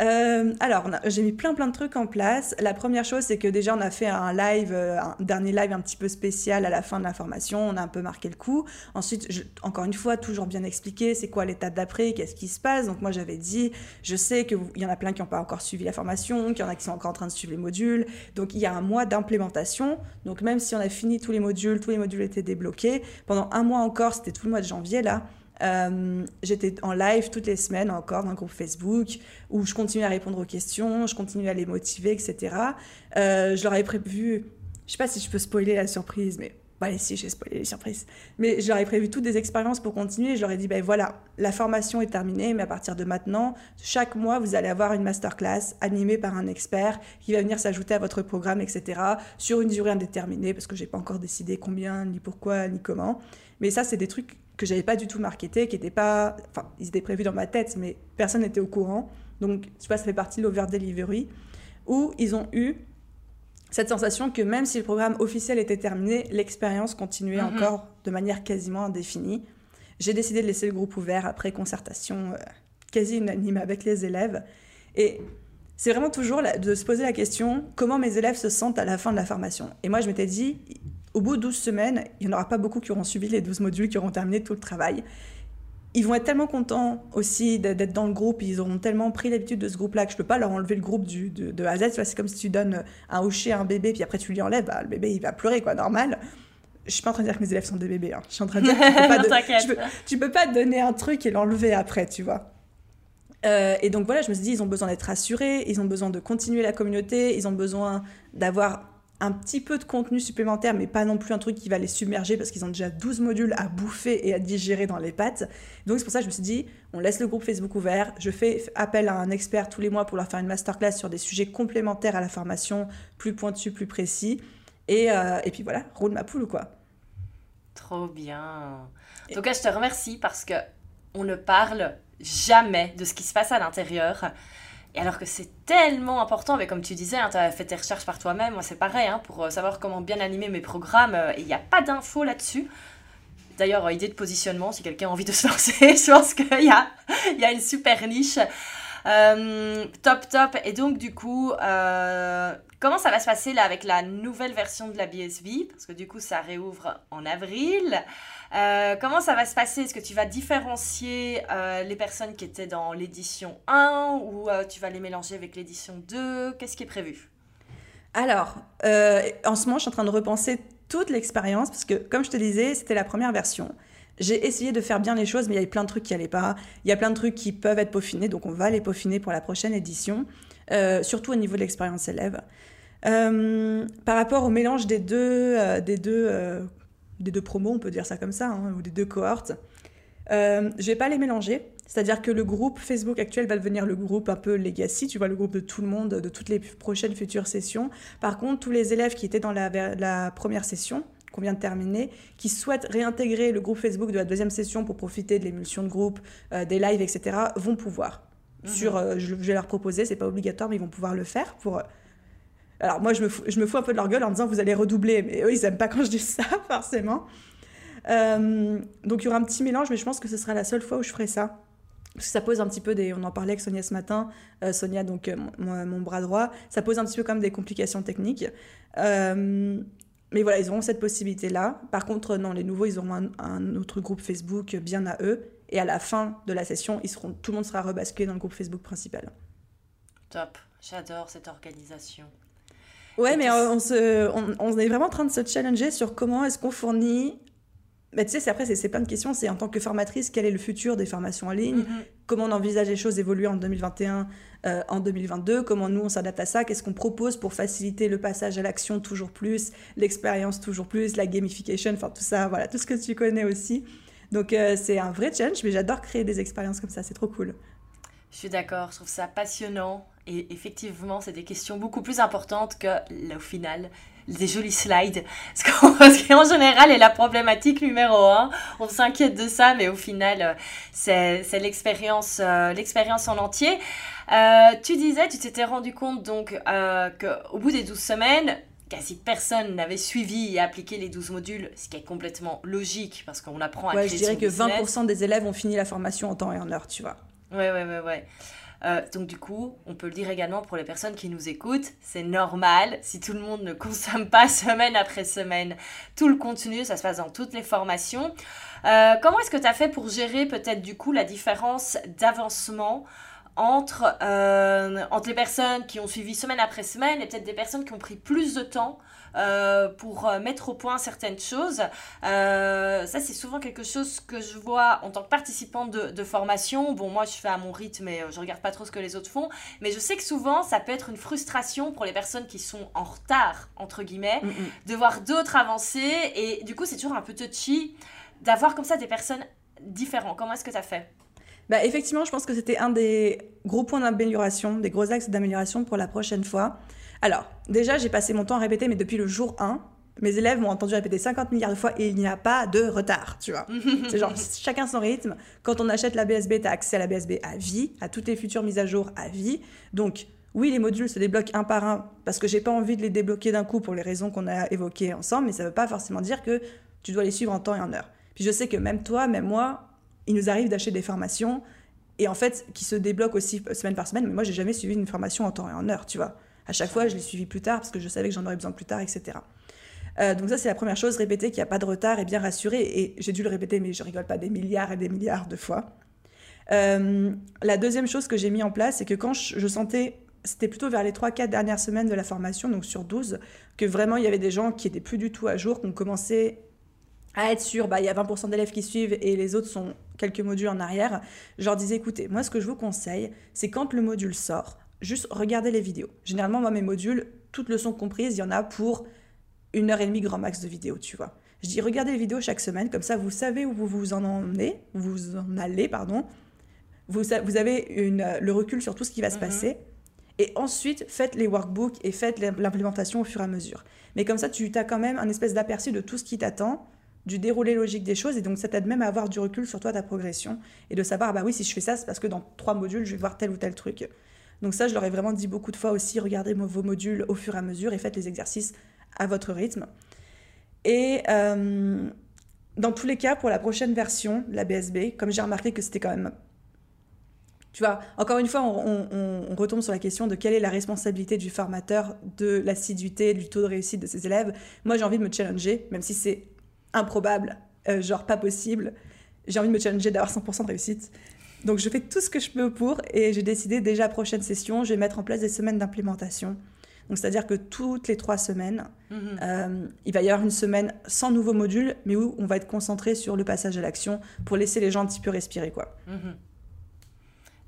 [SPEAKER 2] Euh, alors, j'ai mis plein plein de trucs en place. La première chose, c'est que déjà, on a fait un live, euh, un dernier live un petit peu spécial à la fin de la formation. On a un peu marqué le coup. Ensuite, encore une fois, toujours bien expliqué, c'est quoi l'étape d'après, qu'est-ce qui se passe. Donc moi, j'avais dit, je sais qu'il y en a plein qui n'ont pas encore suivi la formation, qu'il y en a qui sont encore en train de suivre les modules. Donc il y a un mois d'implémentation. Donc même si on a fini tous les modules, tous les modules étaient débloqués, pendant un mois encore, c'était tout le mois de janvier là, Euh, j'étais en live toutes les semaines encore dans le groupe Facebook où je continuais à répondre aux questions, je continuais à les motiver, etc. Euh, je leur avais prévu, je sais pas si je peux spoiler la surprise, mais allez, si, j'ai spoilé les surprises. Mais j'aurais prévu toutes des expériences pour continuer. Je leur ai dit, ben voilà, la formation est terminée, mais à partir de maintenant, chaque mois, vous allez avoir une masterclass animée par un expert qui va venir s'ajouter à votre programme, etc., sur une durée indéterminée, parce que j'ai pas encore décidé combien, ni pourquoi, ni comment. Mais ça, c'est des trucs que j'avais pas du tout marketés, qui étaient pas. Enfin, ils étaient prévus dans ma tête, mais personne n'était au courant. Donc, tu vois, ça fait partie de l'over delivery, où ils ont eu cette sensation que même si le programme officiel était terminé, l'expérience continuait mhm. encore de manière quasiment indéfinie. J'ai décidé de laisser le groupe ouvert après concertation euh, quasi unanime avec les élèves. Et c'est vraiment toujours de se poser la question comment mes élèves se sentent à la fin de la formation? Et moi, je m'étais dit, au bout de 12 semaines, il n'y en aura pas beaucoup qui auront suivi les 12 modules, qui auront terminé tout le travail ils vont être tellement contents aussi d'être dans le groupe, ils auront tellement pris l'habitude de ce groupe-là que je peux pas leur enlever le groupe du, de, de A à Z. C'est comme si tu donnes un hocher à un bébé, puis après tu lui enlèves, bah, le bébé il va pleurer, quoi, normal. Je suis pas en train de dire que mes élèves sont des bébés, hein. je suis en train de dire que tu peux, pas tu peux, pas donner un truc et l'enlever après, tu vois. Euh, et donc voilà, je me suis dit, ils ont besoin d'être rassurés, ils ont besoin de continuer la communauté, ils ont besoin d'avoir un petit peu de contenu supplémentaire, mais pas non plus un truc qui va les submerger parce qu'ils ont déjà 12 modules à bouffer et à digérer dans les pattes. Donc c'est pour ça que je me suis dit, on laisse le groupe Facebook ouvert, je fais appel à un expert tous les mois pour leur faire une masterclass sur des sujets complémentaires à la formation, plus pointus, plus précis. Et, euh, et puis voilà, roule ma poule ou quoi.
[SPEAKER 1] Trop bien. En tout cas, je te remercie parce que on ne parle jamais de ce qui se passe à l'intérieur. Et alors que c'est tellement important, mais comme tu disais, hein, tu as fait tes recherches par toi-même, moi c'est pareil, hein, pour euh, savoir comment bien animer mes programmes, euh, il n'y a pas d'infos là-dessus. D'ailleurs, euh, idée de positionnement, si quelqu'un a envie de se lancer, je pense qu'il y a, y a une super niche. top, top. Et donc, du coup, comment ça va se passer là avec la nouvelle version de la BSV Parce que du coup, ça réouvre en avril. Euh, comment ça va se passer? Est-ce que tu vas différencier euh, les personnes qui étaient dans l'édition 1 ou euh, tu vas les mélanger avec l'édition 2 Qu'est-ce qui est prévu?
[SPEAKER 2] Alors, en ce moment, je suis en train de repenser toute l'expérience parce que, comme je te disais, c'était la première version. J'ai essayé de faire bien les choses, mais il y avait plein de trucs qui n'allaient pas. Il y a plein de trucs qui peuvent être peaufinés, donc on va les peaufiner pour la prochaine édition, surtout au niveau de l'expérience élève. par rapport au mélange des deux, des deux des deux promos, on peut dire ça comme ça, hein, ou des deux cohortes. Euh, je vais pas les mélanger, c'est-à-dire que le groupe Facebook actuel va devenir le groupe un peu legacy, tu vois, le groupe de tout le monde, de toutes les prochaines futures sessions. Par contre, tous les élèves qui étaient dans la, première session, qu'on vient de terminer, qui souhaitent réintégrer le groupe Facebook de la deuxième session pour profiter de l'émulsion de groupe, euh, des lives, etc., vont pouvoir. Mhm. Sur, euh, je, vais leur proposer, c'est pas obligatoire, mais ils vont pouvoir le faire pour alors moi, je me, fous, je me un peu de leur gueule en disant vous allez redoubler, mais eux, ils n'aiment pas quand je dis ça, forcément. Euh, donc il y aura un petit mélange, mais je pense que ce sera la seule fois où je ferai ça. Parce que ça pose un petit peu des... On en parlait avec Sonia ce matin. Euh, Sonia, donc euh, mon, bras droit. Ça pose un petit peu comme des complications techniques. mais voilà, ils auront cette possibilité-là. Par contre, non, les nouveaux, ils auront un, un, autre groupe Facebook bien à eux. Et à la fin de la session, tout le monde sera rebasculé dans le groupe Facebook principal.
[SPEAKER 1] Top. J'adore cette organisation.
[SPEAKER 2] Ouais, mais on, se, on, est vraiment en train de se challenger sur comment est-ce qu'on fournit. Mais tu sais, après, c'est plein de questions. C'est en tant que formatrice, quel est le futur des formations en ligne? Mm-hmm. Comment on envisage les choses évoluer en 2021, euh, en 2022 Comment nous, on s'adapte à ça? Qu'est-ce qu'on propose pour faciliter le passage à l'action toujours plus, l'expérience toujours plus, la gamification, enfin tout ça, voilà, tout ce que tu connais aussi. Donc, euh, c'est un vrai challenge, mais j'adore créer des expériences comme ça. C'est trop cool.
[SPEAKER 1] Je suis d'accord, je trouve ça passionnant. Et effectivement, c'est des questions beaucoup plus importantes que, au final, des jolis slides. Ce qui en général est la problématique numéro un. On s'inquiète de ça, mais au final, euh, c'est l'expérience euh, l'expérience en entier. Euh, tu disais, tu t'étais rendu compte donc qu'au bout des 12 semaines, quasi personne n'avait suivi et appliqué les 12 modules, ce qui est complètement logique parce qu'on apprend à
[SPEAKER 2] ouais, je dirais que 20% des élèves ont fini la formation en temps et en heure, tu vois.
[SPEAKER 1] Ouais, ouais, ouais, ouais. Euh, donc du coup, on peut le dire également pour les personnes qui nous écoutent, c'est normal si tout le monde ne consomme pas semaine après semaine tout le contenu, ça se passe dans toutes les formations. Euh, comment est-ce que tu as fait pour gérer peut-être du coup la différence d'avancement entre, euh, entre les personnes qui ont suivi semaine après semaine et peut-être des personnes qui ont pris plus de temps euh, pour euh, mettre au point certaines choses. ça, c'est souvent quelque chose que je vois en tant que participante de, formation. Bon, moi, je fais à mon rythme et je regarde pas trop ce que les autres font. Mais je sais que souvent, ça peut être une frustration pour les personnes qui sont en retard, entre guillemets, mm, mm. de voir d'autres avancer. Et du coup, c'est toujours un peu touchy d'avoir comme ça des personnes différentes. Comment est-ce que tu as fait?
[SPEAKER 2] Bah, effectivement, je pense que c'était un des gros points d'amélioration, des gros axes d'amélioration pour la prochaine fois. Alors, déjà, j'ai passé mon temps à répéter, mais depuis le jour 1, mes élèves m'ont entendu répéter 50 milliards de fois et il n'y a pas de retard, tu vois. c'est genre chacun son rythme. Quand on achète la BSB, tu as accès à la BSB à vie, à toutes les futures mises à jour à vie. Donc, oui, les modules se débloquent un par un parce que j'ai pas envie de les débloquer d'un coup pour les raisons qu'on a évoquées ensemble, mais ça veut pas forcément dire que tu dois les suivre en temps et en heure. Puis je sais que même toi, même moi, il nous arrive d'acheter des formations et en fait qui se débloquent aussi semaine par semaine. Mais moi, j'ai jamais suivi une formation en temps et en heure, tu vois. À chaque fois, je l'ai suivi plus tard parce que je savais que j'en aurais besoin plus tard, etc. Euh, donc ça, c'est la première chose, répéter qu'il n'y a pas de retard et bien rassurer. Et j'ai dû le répéter, mais je rigole pas des milliards et des milliards de fois. Euh, la deuxième chose que j'ai mis en place, c'est que quand je, sentais, c'était plutôt vers les 3-4 dernières semaines de la formation, donc sur 12, que vraiment il y avait des gens qui étaient plus du tout à jour, qu'on commençait à être sûr, bah, il y a 20% d'élèves qui suivent et les autres sont quelques modules en arrière, je leur disais, écoutez, moi ce que je vous conseille, c'est quand le module sort, juste regardez les vidéos. Généralement, moi, mes modules, toutes leçons comprises, il y en a pour une heure et demie grand max de vidéos, tu vois. Je dis, regardez les vidéos chaque semaine, comme ça, vous savez où vous vous en emmenez, vous en allez, pardon. Vous, vous avez une, le recul sur tout ce qui va se mhm. passer. Et ensuite, faites les workbooks et faites l'implémentation au fur et à mesure. Mais comme ça, tu as quand même un espèce d'aperçu de tout ce qui t'attend du déroulé logique des choses. Et donc, ça t'aide même à avoir du recul sur toi, ta progression. Et de savoir, bah oui, si je fais ça, c'est parce que dans trois modules, je vais voir tel ou tel truc. Donc ça, je leur ai vraiment dit beaucoup de fois aussi, regardez vos modules au fur et à mesure et faites les exercices à votre rythme. Et euh, dans tous les cas, pour la prochaine version de la BSB, comme j'ai remarqué que c'était quand même... Tu vois, encore une fois, on, retombe sur la question de quelle est la responsabilité du formateur de l'assiduité, du taux de réussite de ses élèves. Moi, j'ai envie de me challenger, même si c'est improbable, euh, genre pas possible. J'ai envie de me challenger d'avoir 100% de réussite. Donc je fais tout ce que je peux pour et j'ai décidé déjà prochaine session, je vais mettre en place des semaines d'implémentation. Donc c'est-à-dire que toutes les trois semaines, mhm. euh, il va y avoir une semaine sans nouveaux modules, mais où on va être concentré sur le passage à l'action pour laisser les gens un petit peu respirer quoi.
[SPEAKER 1] Mhm.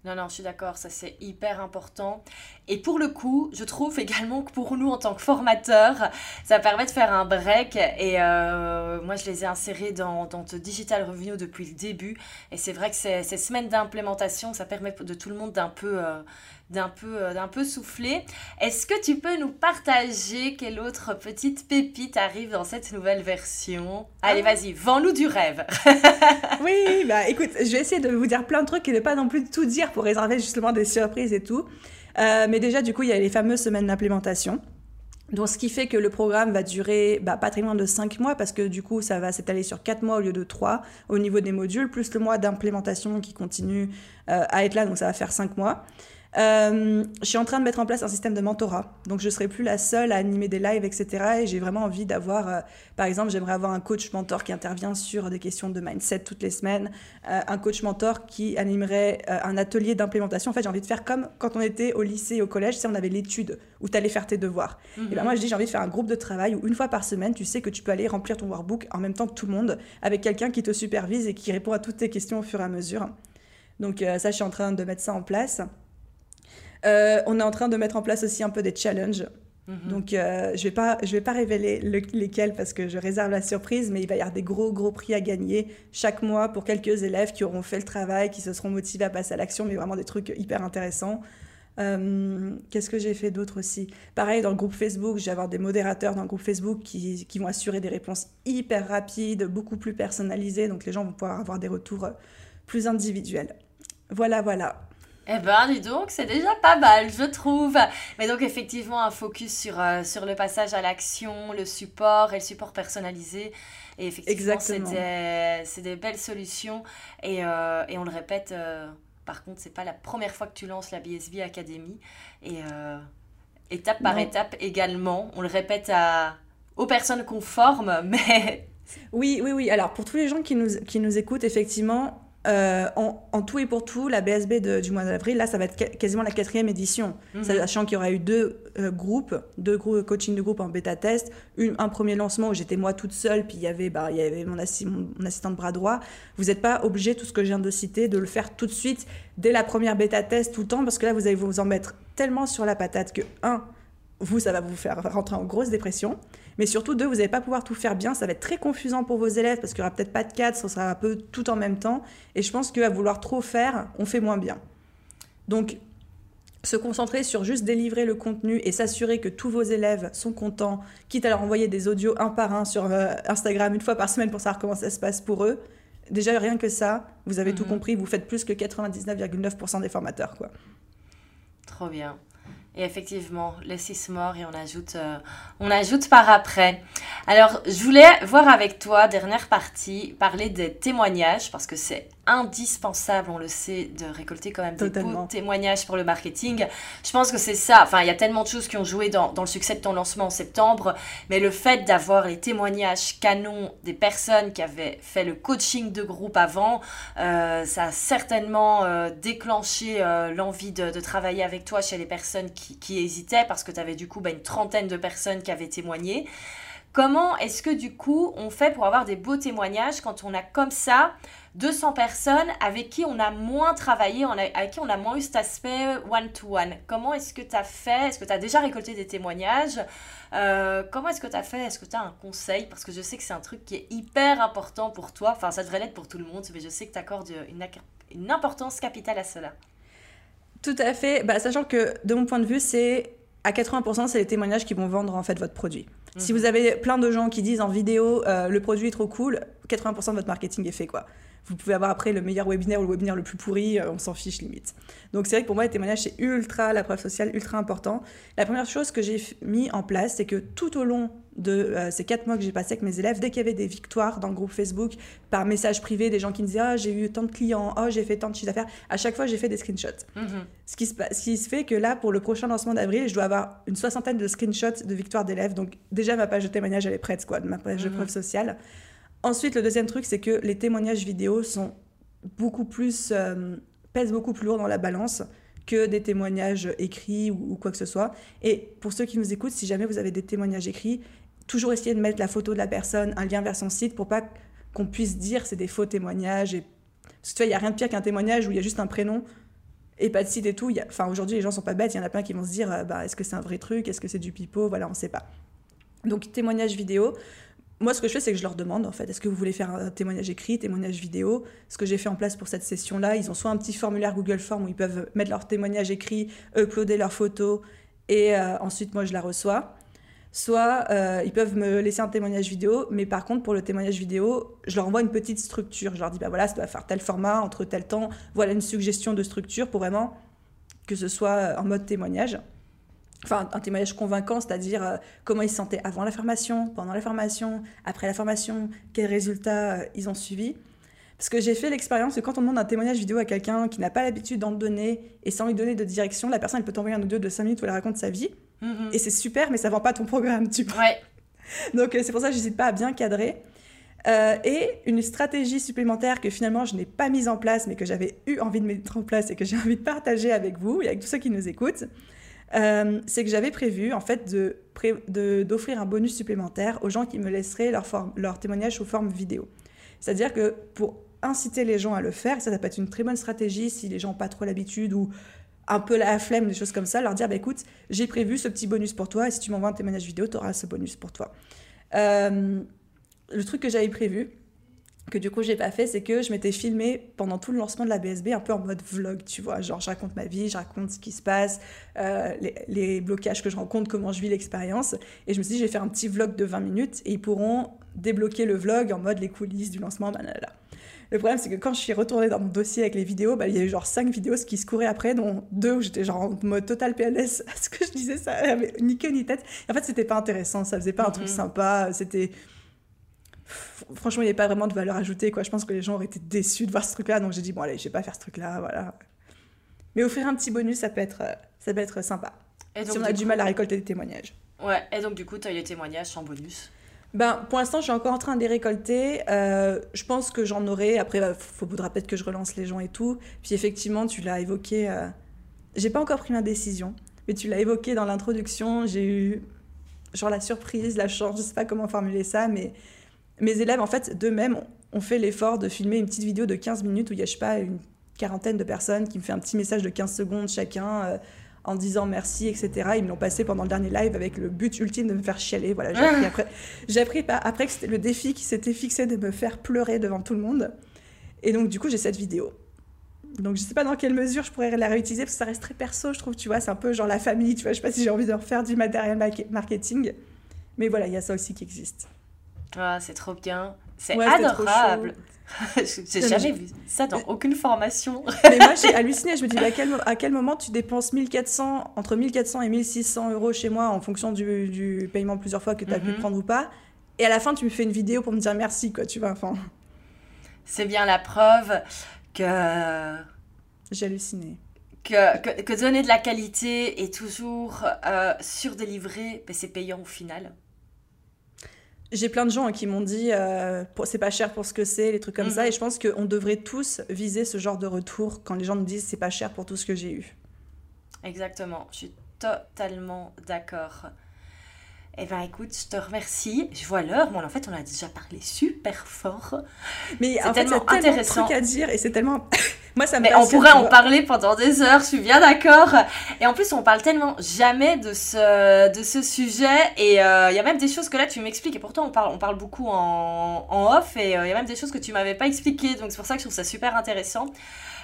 [SPEAKER 1] Non, non, je suis d'accord, ça c'est hyper important. Et pour le coup, je trouve également que pour nous en tant que formateurs, ça permet de faire un break. Et euh, moi, je les ai insérés dans, dans Digital Revenue depuis le début. Et c'est vrai que ces, ces semaines d'implémentation, ça permet de tout le monde d'un peu euh, d'un peu, euh, d'un peu soufflé. Est-ce que tu peux nous partager quelle autre petite pépite arrive dans cette nouvelle version? Allez, ah. vas-y, vends-nous du rêve.
[SPEAKER 2] oui, bah écoute, je vais essayer de vous dire plein de trucs et de pas non plus tout dire pour réserver justement des surprises et tout. Euh, mais déjà, du coup, il y a les fameuses semaines d'implémentation. Donc, ce qui fait que le programme va durer bah, pas très loin de 5 mois, parce que du coup, ça va s'étaler sur 4 mois au lieu de 3 au niveau des modules, plus le mois d'implémentation qui continue euh, à être là, donc ça va faire 5 mois. Euh, je suis en train de mettre en place un système de mentorat. Donc, je ne serai plus la seule à animer des lives, etc. Et j'ai vraiment envie d'avoir, euh, par exemple, j'aimerais avoir un coach mentor qui intervient sur des questions de mindset toutes les semaines, euh, un coach mentor qui animerait un atelier d'implémentation. En fait, j'ai envie de faire comme quand on était au lycée et au collège, sais, on avait l'étude où tu allais faire tes devoirs. Et ben mhm. moi, je dis, j'ai envie de faire un groupe de travail où une fois par semaine, tu sais que tu peux aller remplir ton workbook en même temps que tout le monde, avec quelqu'un qui te supervise et qui répond à toutes tes questions au fur et à mesure. Donc, ça, je suis en train de mettre ça en place. Euh, on est en train de mettre en place aussi un peu des challenges. Mhm. Donc, euh, je ne vais, pas, je vais pas révéler lesquels parce que je réserve la surprise, mais il va y avoir des gros, gros prix à gagner chaque mois pour quelques élèves qui auront fait le travail, qui se seront motivés à passer à l'action, mais vraiment des trucs hyper intéressants. Euh, qu'est-ce que j'ai fait d'autre aussi? Pareil, dans le groupe Facebook, je vais avoir des modérateurs dans le groupe Facebook qui, qui, vont assurer des réponses hyper rapides, beaucoup plus personnalisées, donc les gens vont pouvoir avoir des retours plus individuels. Voilà, voilà.
[SPEAKER 1] Eh ben, dis donc, c'est déjà pas mal, je trouve. Mais donc, effectivement, un focus sur, euh, sur le passage à l'action, le support et le support personnalisé. Et effectivement, c'est des, des, belles solutions. Et, euh, et on le répète, euh, par contre, c'est pas la première fois que tu lances la BSB Academy. Et étape par étape également, on le répète à, aux personnes qu'on forme, mais...
[SPEAKER 2] Oui, oui, oui. Alors, pour tous les gens qui nous, qui nous écoutent, effectivement, euh, en, tout et pour tout, la BSB du mois d'avril, là, ça va être quasiment la quatrième édition. Mhm. Sachant qu'il y aura eu deux euh, groupes, deux groupes coaching de groupe en bêta-test. Un premier lancement où j'étais moi toute seule, puis il y avait, bah, il y avait mon, mon, assistant de bras droit. Vous n'êtes pas obligé, tout ce que je viens de citer, de le faire tout de suite, dès la première bêta-test, tout le temps, parce que là, vous allez vous en mettre tellement sur la patate que, un, vous, ça va vous faire rentrer en grosse dépression. Mais surtout, deux, vous n'allez pas pouvoir tout faire bien. Ça va être très confusant pour vos élèves parce qu'il n'y aura peut-être pas de cadre, ça sera un peu tout en même temps. Et je pense qu'à vouloir trop faire, on fait moins bien. Donc, se concentrer sur juste délivrer le contenu et s'assurer que tous vos élèves sont contents, quitte à leur envoyer des audios un par un sur euh, Instagram une fois par semaine pour savoir comment ça se passe pour eux. Déjà, rien que ça, vous avez tout mhm. compris, vous faites plus que 99,9% des formateurs. quoi.
[SPEAKER 1] Trop bien. Et effectivement, les six morts et on ajoute, euh, on ajoute par après. Alors, je voulais voir avec toi, dernière partie, parler des témoignages parce que c'est indispensable, on le sait, de récolter quand même des beaux témoignages pour le marketing. Je pense que c'est ça. Enfin, il y a tellement de choses qui ont joué dans, dans, le succès de ton lancement en septembre, mais le fait d'avoir les témoignages canons des personnes qui avaient fait le coaching de groupe avant, euh, ça a certainement euh, déclenché euh, l'envie de, de, travailler avec toi chez les personnes qui, qui hésitaient parce que tu avais du coup bah, une trentaine de personnes qui avaient témoigné. Comment est-ce que du coup on fait pour avoir des beaux témoignages quand on a comme ça 200 personnes avec qui on a moins travaillé, avec qui on a moins eu cet aspect one-to-one? Comment est-ce que tu as fait? Est-ce que tu as déjà récolté des témoignages? Euh, Comment est-ce que tu as fait? Est-ce que tu as un conseil? Parce que je sais que c'est un truc qui est hyper important pour toi. Enfin, ça devrait l'être pour tout le monde, mais je sais que tu accordes une, importance capitale à cela.
[SPEAKER 2] Tout à fait. Bah, sachant que de mon point de vue, c'est à 80%, c'est les témoignages qui vont vendre en fait votre produit. Si mhm. vous avez plein de gens qui disent en vidéo euh, le produit est trop cool, 80% de votre marketing est fait quoi. Vous pouvez avoir après le meilleur webinaire ou le webinaire le plus pourri, euh, on s'en fiche limite. Donc c'est vrai que pour moi, les témoignages, c'est ultra, la preuve sociale, ultra important. La première chose que j'ai mis en place, c'est que tout au long de euh, ces quatre mois que j'ai passé avec mes élèves, dès qu'il y avait des victoires dans le groupe Facebook, par message privé, des gens qui me disaient oh, j'ai eu tant de clients, oh, j'ai fait tant de chiffres d'affaires, à chaque fois, j'ai fait des screenshots. Mhm. ce, qui se, ce qui se fait que là, pour le prochain lancement d'avril, je dois avoir une soixantaine de screenshots de victoires d'élèves. Donc déjà, ma page de témoignage, elle est prête, quoi, ma page de mhm. preuve sociale. Ensuite, le deuxième truc, c'est que les témoignages vidéo sont beaucoup plus, euh, pèsent beaucoup plus lourd dans la balance que des témoignages écrits ou, quoi que ce soit. Et pour ceux qui nous écoutent, si jamais vous avez des témoignages écrits, toujours essayer de mettre la photo de la personne, un lien vers son site pour pas qu'on puisse dire c'est des faux témoignages. Et... Parce que tu vois, il n'y a rien de pire qu'un témoignage où il y a juste un prénom et pas de site et tout. Enfin, aujourd'hui, les gens sont pas bêtes. Il y en a plein qui vont se dire euh, bah, est-ce que c'est un vrai truc? Est-ce que c'est du pipeau? Voilà, on ne sait pas. Donc, témoignage vidéo. Moi, ce que je fais, c'est que je leur demande, en fait, est-ce que vous voulez faire un témoignage écrit, témoignage vidéo? Ce que j'ai fait en place pour cette session-là, ils ont soit un petit formulaire Google Form où ils peuvent mettre leur témoignage écrit, uploader leurs photos, et euh, ensuite, moi, je la reçois. Soit euh, ils peuvent me laisser un témoignage vidéo, mais par contre, pour le témoignage vidéo, je leur envoie une petite structure. Je leur dis, bah voilà, ça doit faire tel format, entre tel temps. Voilà une suggestion de structure pour vraiment que ce soit en mode témoignage enfin un témoignage convaincant, c'est-à-dire euh, comment ils se sentaient avant la formation, pendant la formation, après la formation, quels résultats euh, ils ont suivis. Parce que j'ai fait l'expérience que quand on demande un témoignage vidéo à quelqu'un qui n'a pas l'habitude d'en donner et sans lui donner de direction, la personne elle peut t'envoyer un audio de 5 minutes où elle raconte sa vie. Mm-hmm. Et c'est super, mais ça vend pas ton programme, tu vois.
[SPEAKER 1] Ouais.
[SPEAKER 2] Donc euh, c'est pour ça que j'hésite pas à bien cadrer. et une stratégie supplémentaire que finalement je n'ai pas mise en place, mais que j'avais eu envie de mettre en place et que j'ai envie de partager avec vous et avec tous ceux qui nous écoutent, euh, c'est que j'avais prévu en fait de, d'offrir un bonus supplémentaire aux gens qui me laisseraient leur, leur témoignage sous forme vidéo. C'est-à-dire que pour inciter les gens à le faire, ça, ça peut être une très bonne stratégie si les gens n'ont pas trop l'habitude ou un peu la flemme, des choses comme ça, leur dire bah, écoute, j'ai prévu ce petit bonus pour toi et si tu m'envoies un témoignage vidéo, tu auras ce bonus pour toi. Euh, le truc que j'avais prévu, que du coup j'ai pas fait, c'est que je m'étais filmée pendant tout le lancement de la BSB un peu en mode vlog, tu vois. Genre je raconte ma vie, je raconte ce qui se passe, euh, les, blocages que je rencontre, comment je vis l'expérience. Et je me suis dit, je vais faire un petit vlog de 20 minutes et ils pourront débloquer le vlog en mode les coulisses du lancement. Le problème, c'est que quand je suis retournée dans mon dossier avec les vidéos, bah, il y a eu genre 5 vidéos qui se couraient après, dont deux où j'étais genre en mode total PLS. Ce que je disais, ça avait ni queue ni tête. en fait, c'était pas intéressant, ça faisait pas un truc mhm. sympa. C'était franchement, il n'y avait pas vraiment de valeur ajoutée. Quoi. Je pense que les gens auraient été déçus de voir ce truc-là. Donc j'ai dit, bon, allez, je vais pas faire ce truc-là. Voilà. Mais offrir un petit bonus, ça peut être, euh, ça peut être sympa. Et donc, si on a du mal à récolter des témoignages.
[SPEAKER 1] Ouais, et donc du coup, tu as eu les témoignages sans bonus?
[SPEAKER 2] Ben, pour l'instant, je suis encore en train de les récolter. Euh, je pense que j'en aurai. Après, il faudra peut-être que je relance les gens et tout. Puis effectivement, tu l'as évoqué. Euh... J'ai pas encore pris ma décision, mais tu l'as évoqué dans l'introduction. J'ai eu genre la surprise, la chance, je sais pas comment formuler ça, mais mes élèves, en fait, d'eux-mêmes, ont fait l'effort de filmer une petite vidéo de 15 minutes où il y a, je sais pas, une quarantaine de personnes qui me fait un petit message de 15 secondes chacun. Euh, en disant merci, etc. Ils me l'ont passé pendant le dernier live avec le but ultime de me faire chialer. Voilà, j'ai appris après, j'ai appris après que c'était le défi qui s'était fixé de me faire pleurer devant tout le monde. Et donc, du coup, j'ai cette vidéo. Donc, je sais pas dans quelle mesure je pourrais la réutiliser parce que ça reste très perso, je trouve, tu vois. C'est un peu genre la famille, tu vois. Je sais pas si j'ai envie de refaire du matériel marketing. Mais voilà, il y a ça aussi qui existe.
[SPEAKER 1] Ah, c'est trop bien. C'est adorable. j'ai jamais vu ça dans aucune formation.
[SPEAKER 2] mais moi, j'ai halluciné. Je me dis, à, quel, à quel moment tu dépenses 1400, entre 1400 et 1600 euros chez moi en fonction du, du paiement plusieurs fois que tu as pu mhm. prendre ou pas? Et à la fin, tu me fais une vidéo pour me dire merci, quoi, tu vois. Enfin...
[SPEAKER 1] C'est bien la preuve que.
[SPEAKER 2] J'ai halluciné.
[SPEAKER 1] Que, que, que, donner de la qualité et toujours euh, surdélivrer, ben, c'est payant au final
[SPEAKER 2] j'ai plein de gens qui m'ont dit euh, c'est pas cher pour ce que c'est, les trucs comme ça. Mhm. Et je pense qu'on devrait tous viser ce genre de retour quand les gens nous disent c'est pas cher pour tout ce que j'ai eu.
[SPEAKER 1] Exactement, je suis totalement d'accord. Eh bien, écoute, je te remercie. Je vois l'heure, mais en fait, on a déjà parlé super fort.
[SPEAKER 2] Mais c'est tellement intéressant. à dire et c'est tellement.
[SPEAKER 1] Moi, ça me Mais on pourrait en parler pendant des heures, je suis bien d'accord. Et en plus, on parle tellement jamais de ce, de ce sujet. Et euh, il y a même des choses que là, tu m'expliques. Et pourtant, on parle, on parle beaucoup en, en off. Et euh, il y a même des choses que tu m'avais pas expliquées. Donc, c'est pour ça que je trouve ça super intéressant.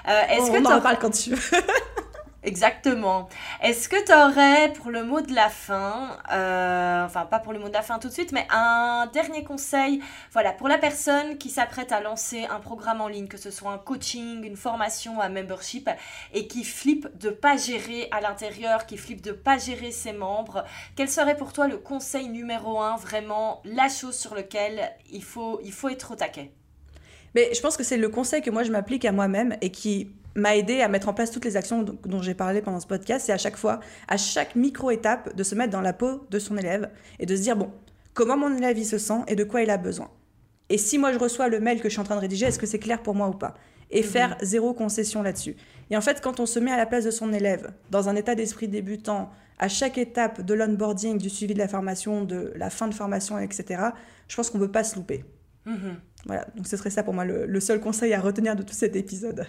[SPEAKER 2] Euh, est-ce que on en parle quand tu veux.
[SPEAKER 1] Exactement. Est-ce que tu aurais pour le mot de la fin, euh, enfin pas pour le mot de la fin tout de suite, mais un dernier conseil, voilà, pour la personne qui s'apprête à lancer un programme en ligne, que ce soit un coaching, une formation, un membership, et qui flippe de pas gérer à l'intérieur, qui flippe de pas gérer ses membres, quel serait pour toi le conseil numéro un, vraiment la chose sur laquelle il faut, il faut être au taquet?
[SPEAKER 2] Mais je pense que c'est le conseil que moi je m'applique à moi-même et qui m'a aidé à mettre en place toutes les actions dont j'ai parlé pendant ce podcast. C'est à chaque fois, à chaque micro-étape, de se mettre dans la peau de son élève et de se dire, bon, comment mon élève il se sent et de quoi il a besoin. Et si moi je reçois le mail que je suis en train de rédiger, est-ce que c'est clair pour moi ou pas? Et mhm. faire zéro concession là-dessus. Et en fait, quand on se met à la place de son élève, dans un état d'esprit débutant, à chaque étape de l'onboarding, du suivi de la formation, de la fin de formation, etc., je pense qu'on ne peut pas se louper. Mhm. Voilà, donc ce serait ça pour moi le seul conseil à retenir de tout cet épisode.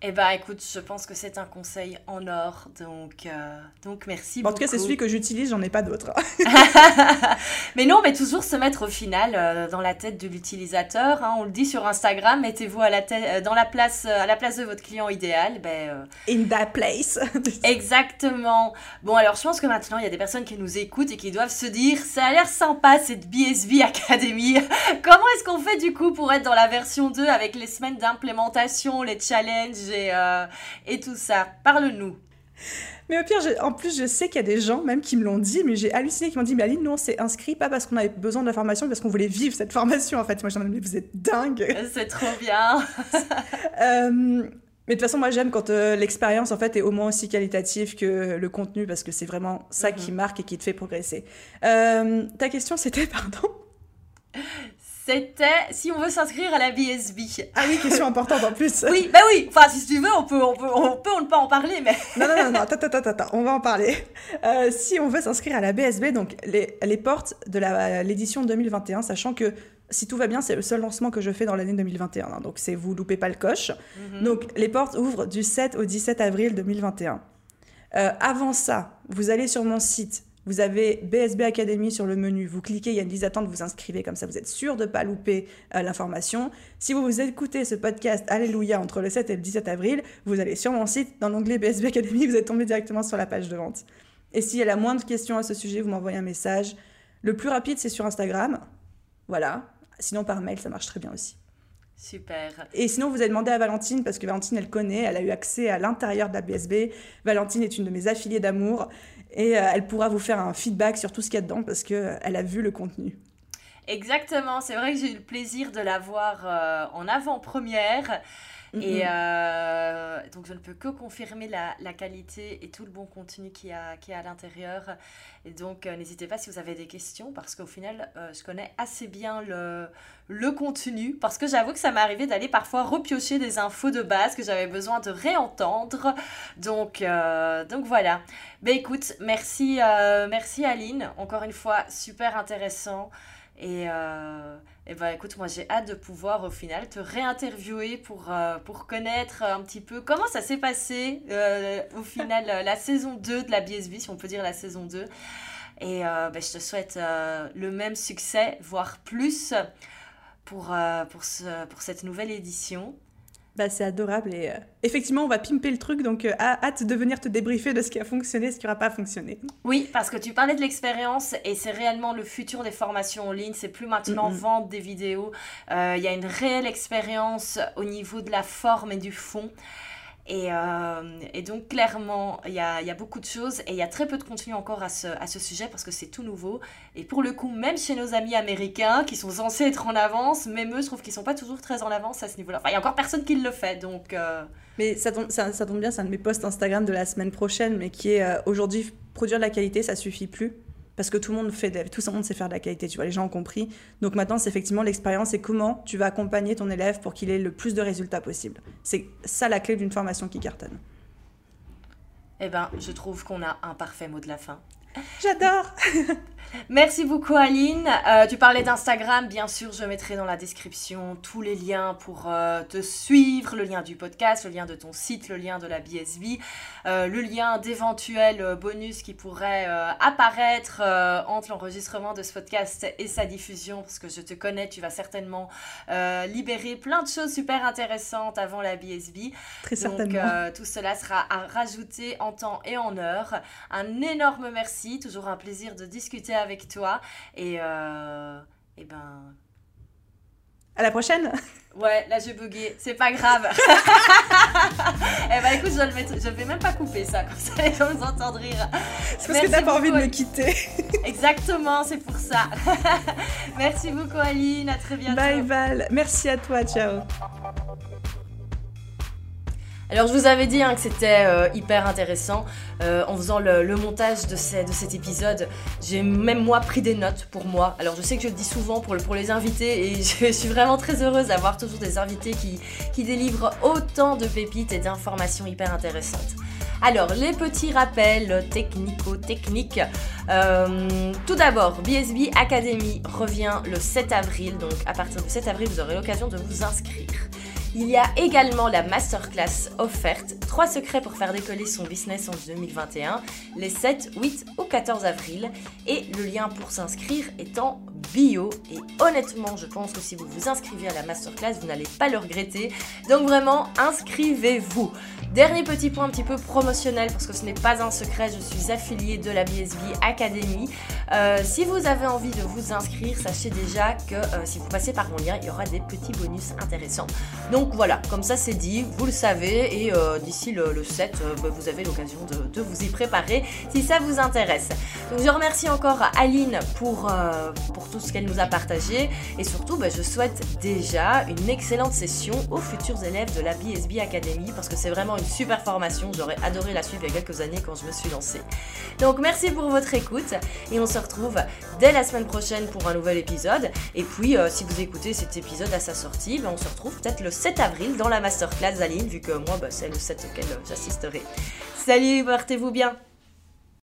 [SPEAKER 1] Eh bien, écoute, je pense que c'est un conseil en or, donc, euh, donc merci beaucoup.
[SPEAKER 2] En tout cas, c'est celui que j'utilise, j'en ai pas d'autre.
[SPEAKER 1] mais non, mais toujours se mettre au final euh, dans la tête de l'utilisateur. Hein. on le dit sur Instagram, mettez-vous à la tête, euh, dans la place, à la place de votre client idéal. Ben,
[SPEAKER 2] In that place.
[SPEAKER 1] exactement. Bon, alors je pense que maintenant, il y a des personnes qui nous écoutent et qui doivent se dire, ça a l'air sympa cette BSB Academy. Comment est-ce qu'on fait du coup pour être dans la version 2 avec les semaines d'implémentation, les challenges euh, et, tout ça. Parle-nous.
[SPEAKER 2] Mais au pire, en plus, je sais qu'il y a des gens même qui me l'ont dit, mais j'ai halluciné, qui m'ont dit, mais Aline, nous, on s'est inscrit pas parce qu'on avait besoin de la formation, mais parce qu'on voulait vivre cette formation, en fait. Moi, j'en ai dit, vous êtes dingue.
[SPEAKER 1] C'est trop bien.
[SPEAKER 2] Euh, mais de toute façon, moi, j'aime quand euh, l'expérience, en fait, est au moins aussi qualitative que le contenu, parce que c'est vraiment ça qui mhm. marque et qui te fait progresser. ta question, c'était, pardon?
[SPEAKER 1] c'était si on veut s'inscrire à la BSB.
[SPEAKER 2] Ah oui, question importante en plus.
[SPEAKER 1] oui, bah oui. Enfin, si tu veux, on peut, on peut, on peut, on ne pas en parler, mais.
[SPEAKER 2] non, non, non, non, attends, attends, attends, on va en parler. Euh, si on veut s'inscrire à la BSB, donc les, les portes de l'édition 2021, sachant que si tout va bien, c'est le seul lancement que je fais dans l'année 2021. Hein, donc, c'est vous loupez pas le coche. Mhm. Donc, les portes ouvrent du 7 au 17 avril 2021. Euh, avant ça, vous allez sur mon site vous avez BSB Academy sur le menu, vous cliquez, il y a une liste d'attente, vous inscrivez, comme ça vous êtes sûr de ne pas louper euh, l'information. Si vous vous écoutez ce podcast, Alléluia, entre le 7 et le 17 avril, vous allez sur mon site, dans l'onglet BSB Academy, vous êtes tombé directement sur la page de vente. Et s'il y a la moindre question à ce sujet, vous m'envoyez un message. Le plus rapide, c'est sur Instagram. Voilà. Sinon, par mail, ça marche très bien aussi.
[SPEAKER 1] Super.
[SPEAKER 2] Et sinon, vous avez demandé à Valentine, parce que Valentine, elle connaît, elle a eu accès à l'intérieur de la BSB. Valentine est une de mes affiliées d'amour et euh, elle pourra vous faire un feedback sur tout ce qu'il y a dedans parce qu'elle a vu le contenu.
[SPEAKER 1] Exactement, c'est vrai que j'ai eu le plaisir de la voir en avant-première. Et euh, donc, je ne peux que confirmer la, la, qualité et tout le bon contenu qui a, qui est à l'intérieur. Et donc, euh, n'hésitez pas si vous avez des questions, parce qu'au final, euh, je connais assez bien le, le contenu, parce que j'avoue que ça m'est arrivé d'aller parfois repiocher des infos de base que j'avais besoin de réentendre. Donc, donc voilà. Ben écoute, merci, merci Aline. Encore une fois, super intéressant. Et, euh, et ben écoute, moi j'ai hâte de pouvoir au final te réinterviewer pour, euh, connaître un petit peu comment ça s'est passé euh, au final la saison 2 de la BSB, si on peut dire la saison 2. Et ben, je te souhaite le même succès, voire plus, pour, pour, pour cette nouvelle édition.
[SPEAKER 2] Bah, c'est adorable et euh, effectivement, on va pimper le truc, donc euh, hâte de venir te débriefer de ce qui a fonctionné, ce qui n'aura pas fonctionné.
[SPEAKER 1] Oui, parce que tu parlais de l'expérience et c'est réellement le futur des formations en ligne. C'est plus maintenant vendre des vidéos. Euh, il y a une réelle expérience au niveau de la forme et du fond. Et, euh, et, donc, clairement, il y a, y a, beaucoup de choses et il y a très peu de contenu encore à ce, à ce sujet parce que c'est tout nouveau. Et pour le coup, même chez nos amis américains qui sont censés être en avance, même eux, je trouve qu'ils sont pas toujours très en avance à ce niveau-là. Enfin, il y a encore personne qui le fait, donc... Euh,
[SPEAKER 2] mais ça tombe, ça, ça tombe bien, c'est un de mes posts Instagram de la semaine prochaine, mais qui est euh, aujourd'hui, produire de la qualité, ça suffit plus parce que tout le monde fait tout le monde sait faire de la qualité, tu vois, les gens ont compris. Donc maintenant, c'est effectivement l'expérience et comment tu vas accompagner ton élève pour qu'il ait le plus de résultats possible. C'est ça la clé d'une formation qui cartonne.
[SPEAKER 1] Eh ben, je trouve qu'on a un parfait mot de la fin.
[SPEAKER 2] J'adore
[SPEAKER 1] Merci beaucoup Aline. Euh, tu parlais d'Instagram, bien sûr, je mettrai dans la description tous les liens pour euh, te suivre, le lien du podcast, le lien de ton site, le lien de la BSB, euh, le lien d'éventuels bonus qui pourraient apparaître entre l'enregistrement de ce podcast et sa diffusion, parce que je te connais, tu vas certainement libérer plein de choses super intéressantes avant la BSB.
[SPEAKER 2] Très certainement.
[SPEAKER 1] Donc tout cela sera à rajouter en temps et en heure. Un énorme merci, toujours un plaisir de discuter avec toi. Et, euh, et ben.
[SPEAKER 2] À la prochaine
[SPEAKER 1] Ouais, là j'ai bugué, c'est pas grave. eh ben écoute, je, le mettre, je vais même pas couper ça, comme ça les gens nous entendent rire.
[SPEAKER 2] C'est parce que t'as pas envie de me quitter.
[SPEAKER 1] Exactement, c'est pour ça. Merci beaucoup Aline, à très bientôt.
[SPEAKER 2] Bye Val, merci à toi, ciao.
[SPEAKER 1] Alors je vous avais dit hein, que c'était euh, hyper intéressant. Euh, en faisant le, montage de, cet épisode, j'ai même moi pris des notes pour moi. Alors je sais que je le dis souvent pour, les invités et je suis vraiment très heureuse d'avoir toujours des invités qui, qui délivrent autant de pépites et d'informations hyper intéressantes. Alors, les petits rappels technico-techniques. Euh, tout d'abord, BSB Academy revient le 7 avril. Donc, à partir du 7 avril, vous aurez l'occasion de vous inscrire. Il y a également la masterclass offerte 3 secrets pour faire décoller son business en 2021 les 7, 8 ou 14 avril et le lien pour s'inscrire est en bio et honnêtement je pense que si vous vous inscrivez à la masterclass vous n'allez pas le regretter donc vraiment inscrivez-vous. Dernier petit point un petit peu promotionnel parce que ce n'est pas un secret, je suis affiliée de la BSB Academy. Euh, si vous avez envie de vous inscrire, sachez déjà que euh, si vous passez par mon lien, il y aura des petits bonus intéressants. Voilà, comme ça c'est dit, vous le savez, et euh, d'ici le, 7, bah, vous avez l'occasion de, vous y préparer si ça vous intéresse. Donc je remercie encore Aline pour, pour tout ce qu'elle nous a partagé, et surtout bah, je souhaite déjà une excellente session aux futurs élèves de la BSB Academy parce que c'est vraiment une super formation, j'aurais adoré la suivre il y a quelques années quand je me suis lancée. Donc merci pour votre écoute, et on se retrouve dès la semaine prochaine pour un nouvel épisode. Et puis, euh, si vous écoutez cet épisode à sa sortie, ben, on se retrouve peut-être le 7 avril dans la masterclass Aline, vu que moi, ben, c'est le 7 auquel j'assisterai. Salut, portez-vous bien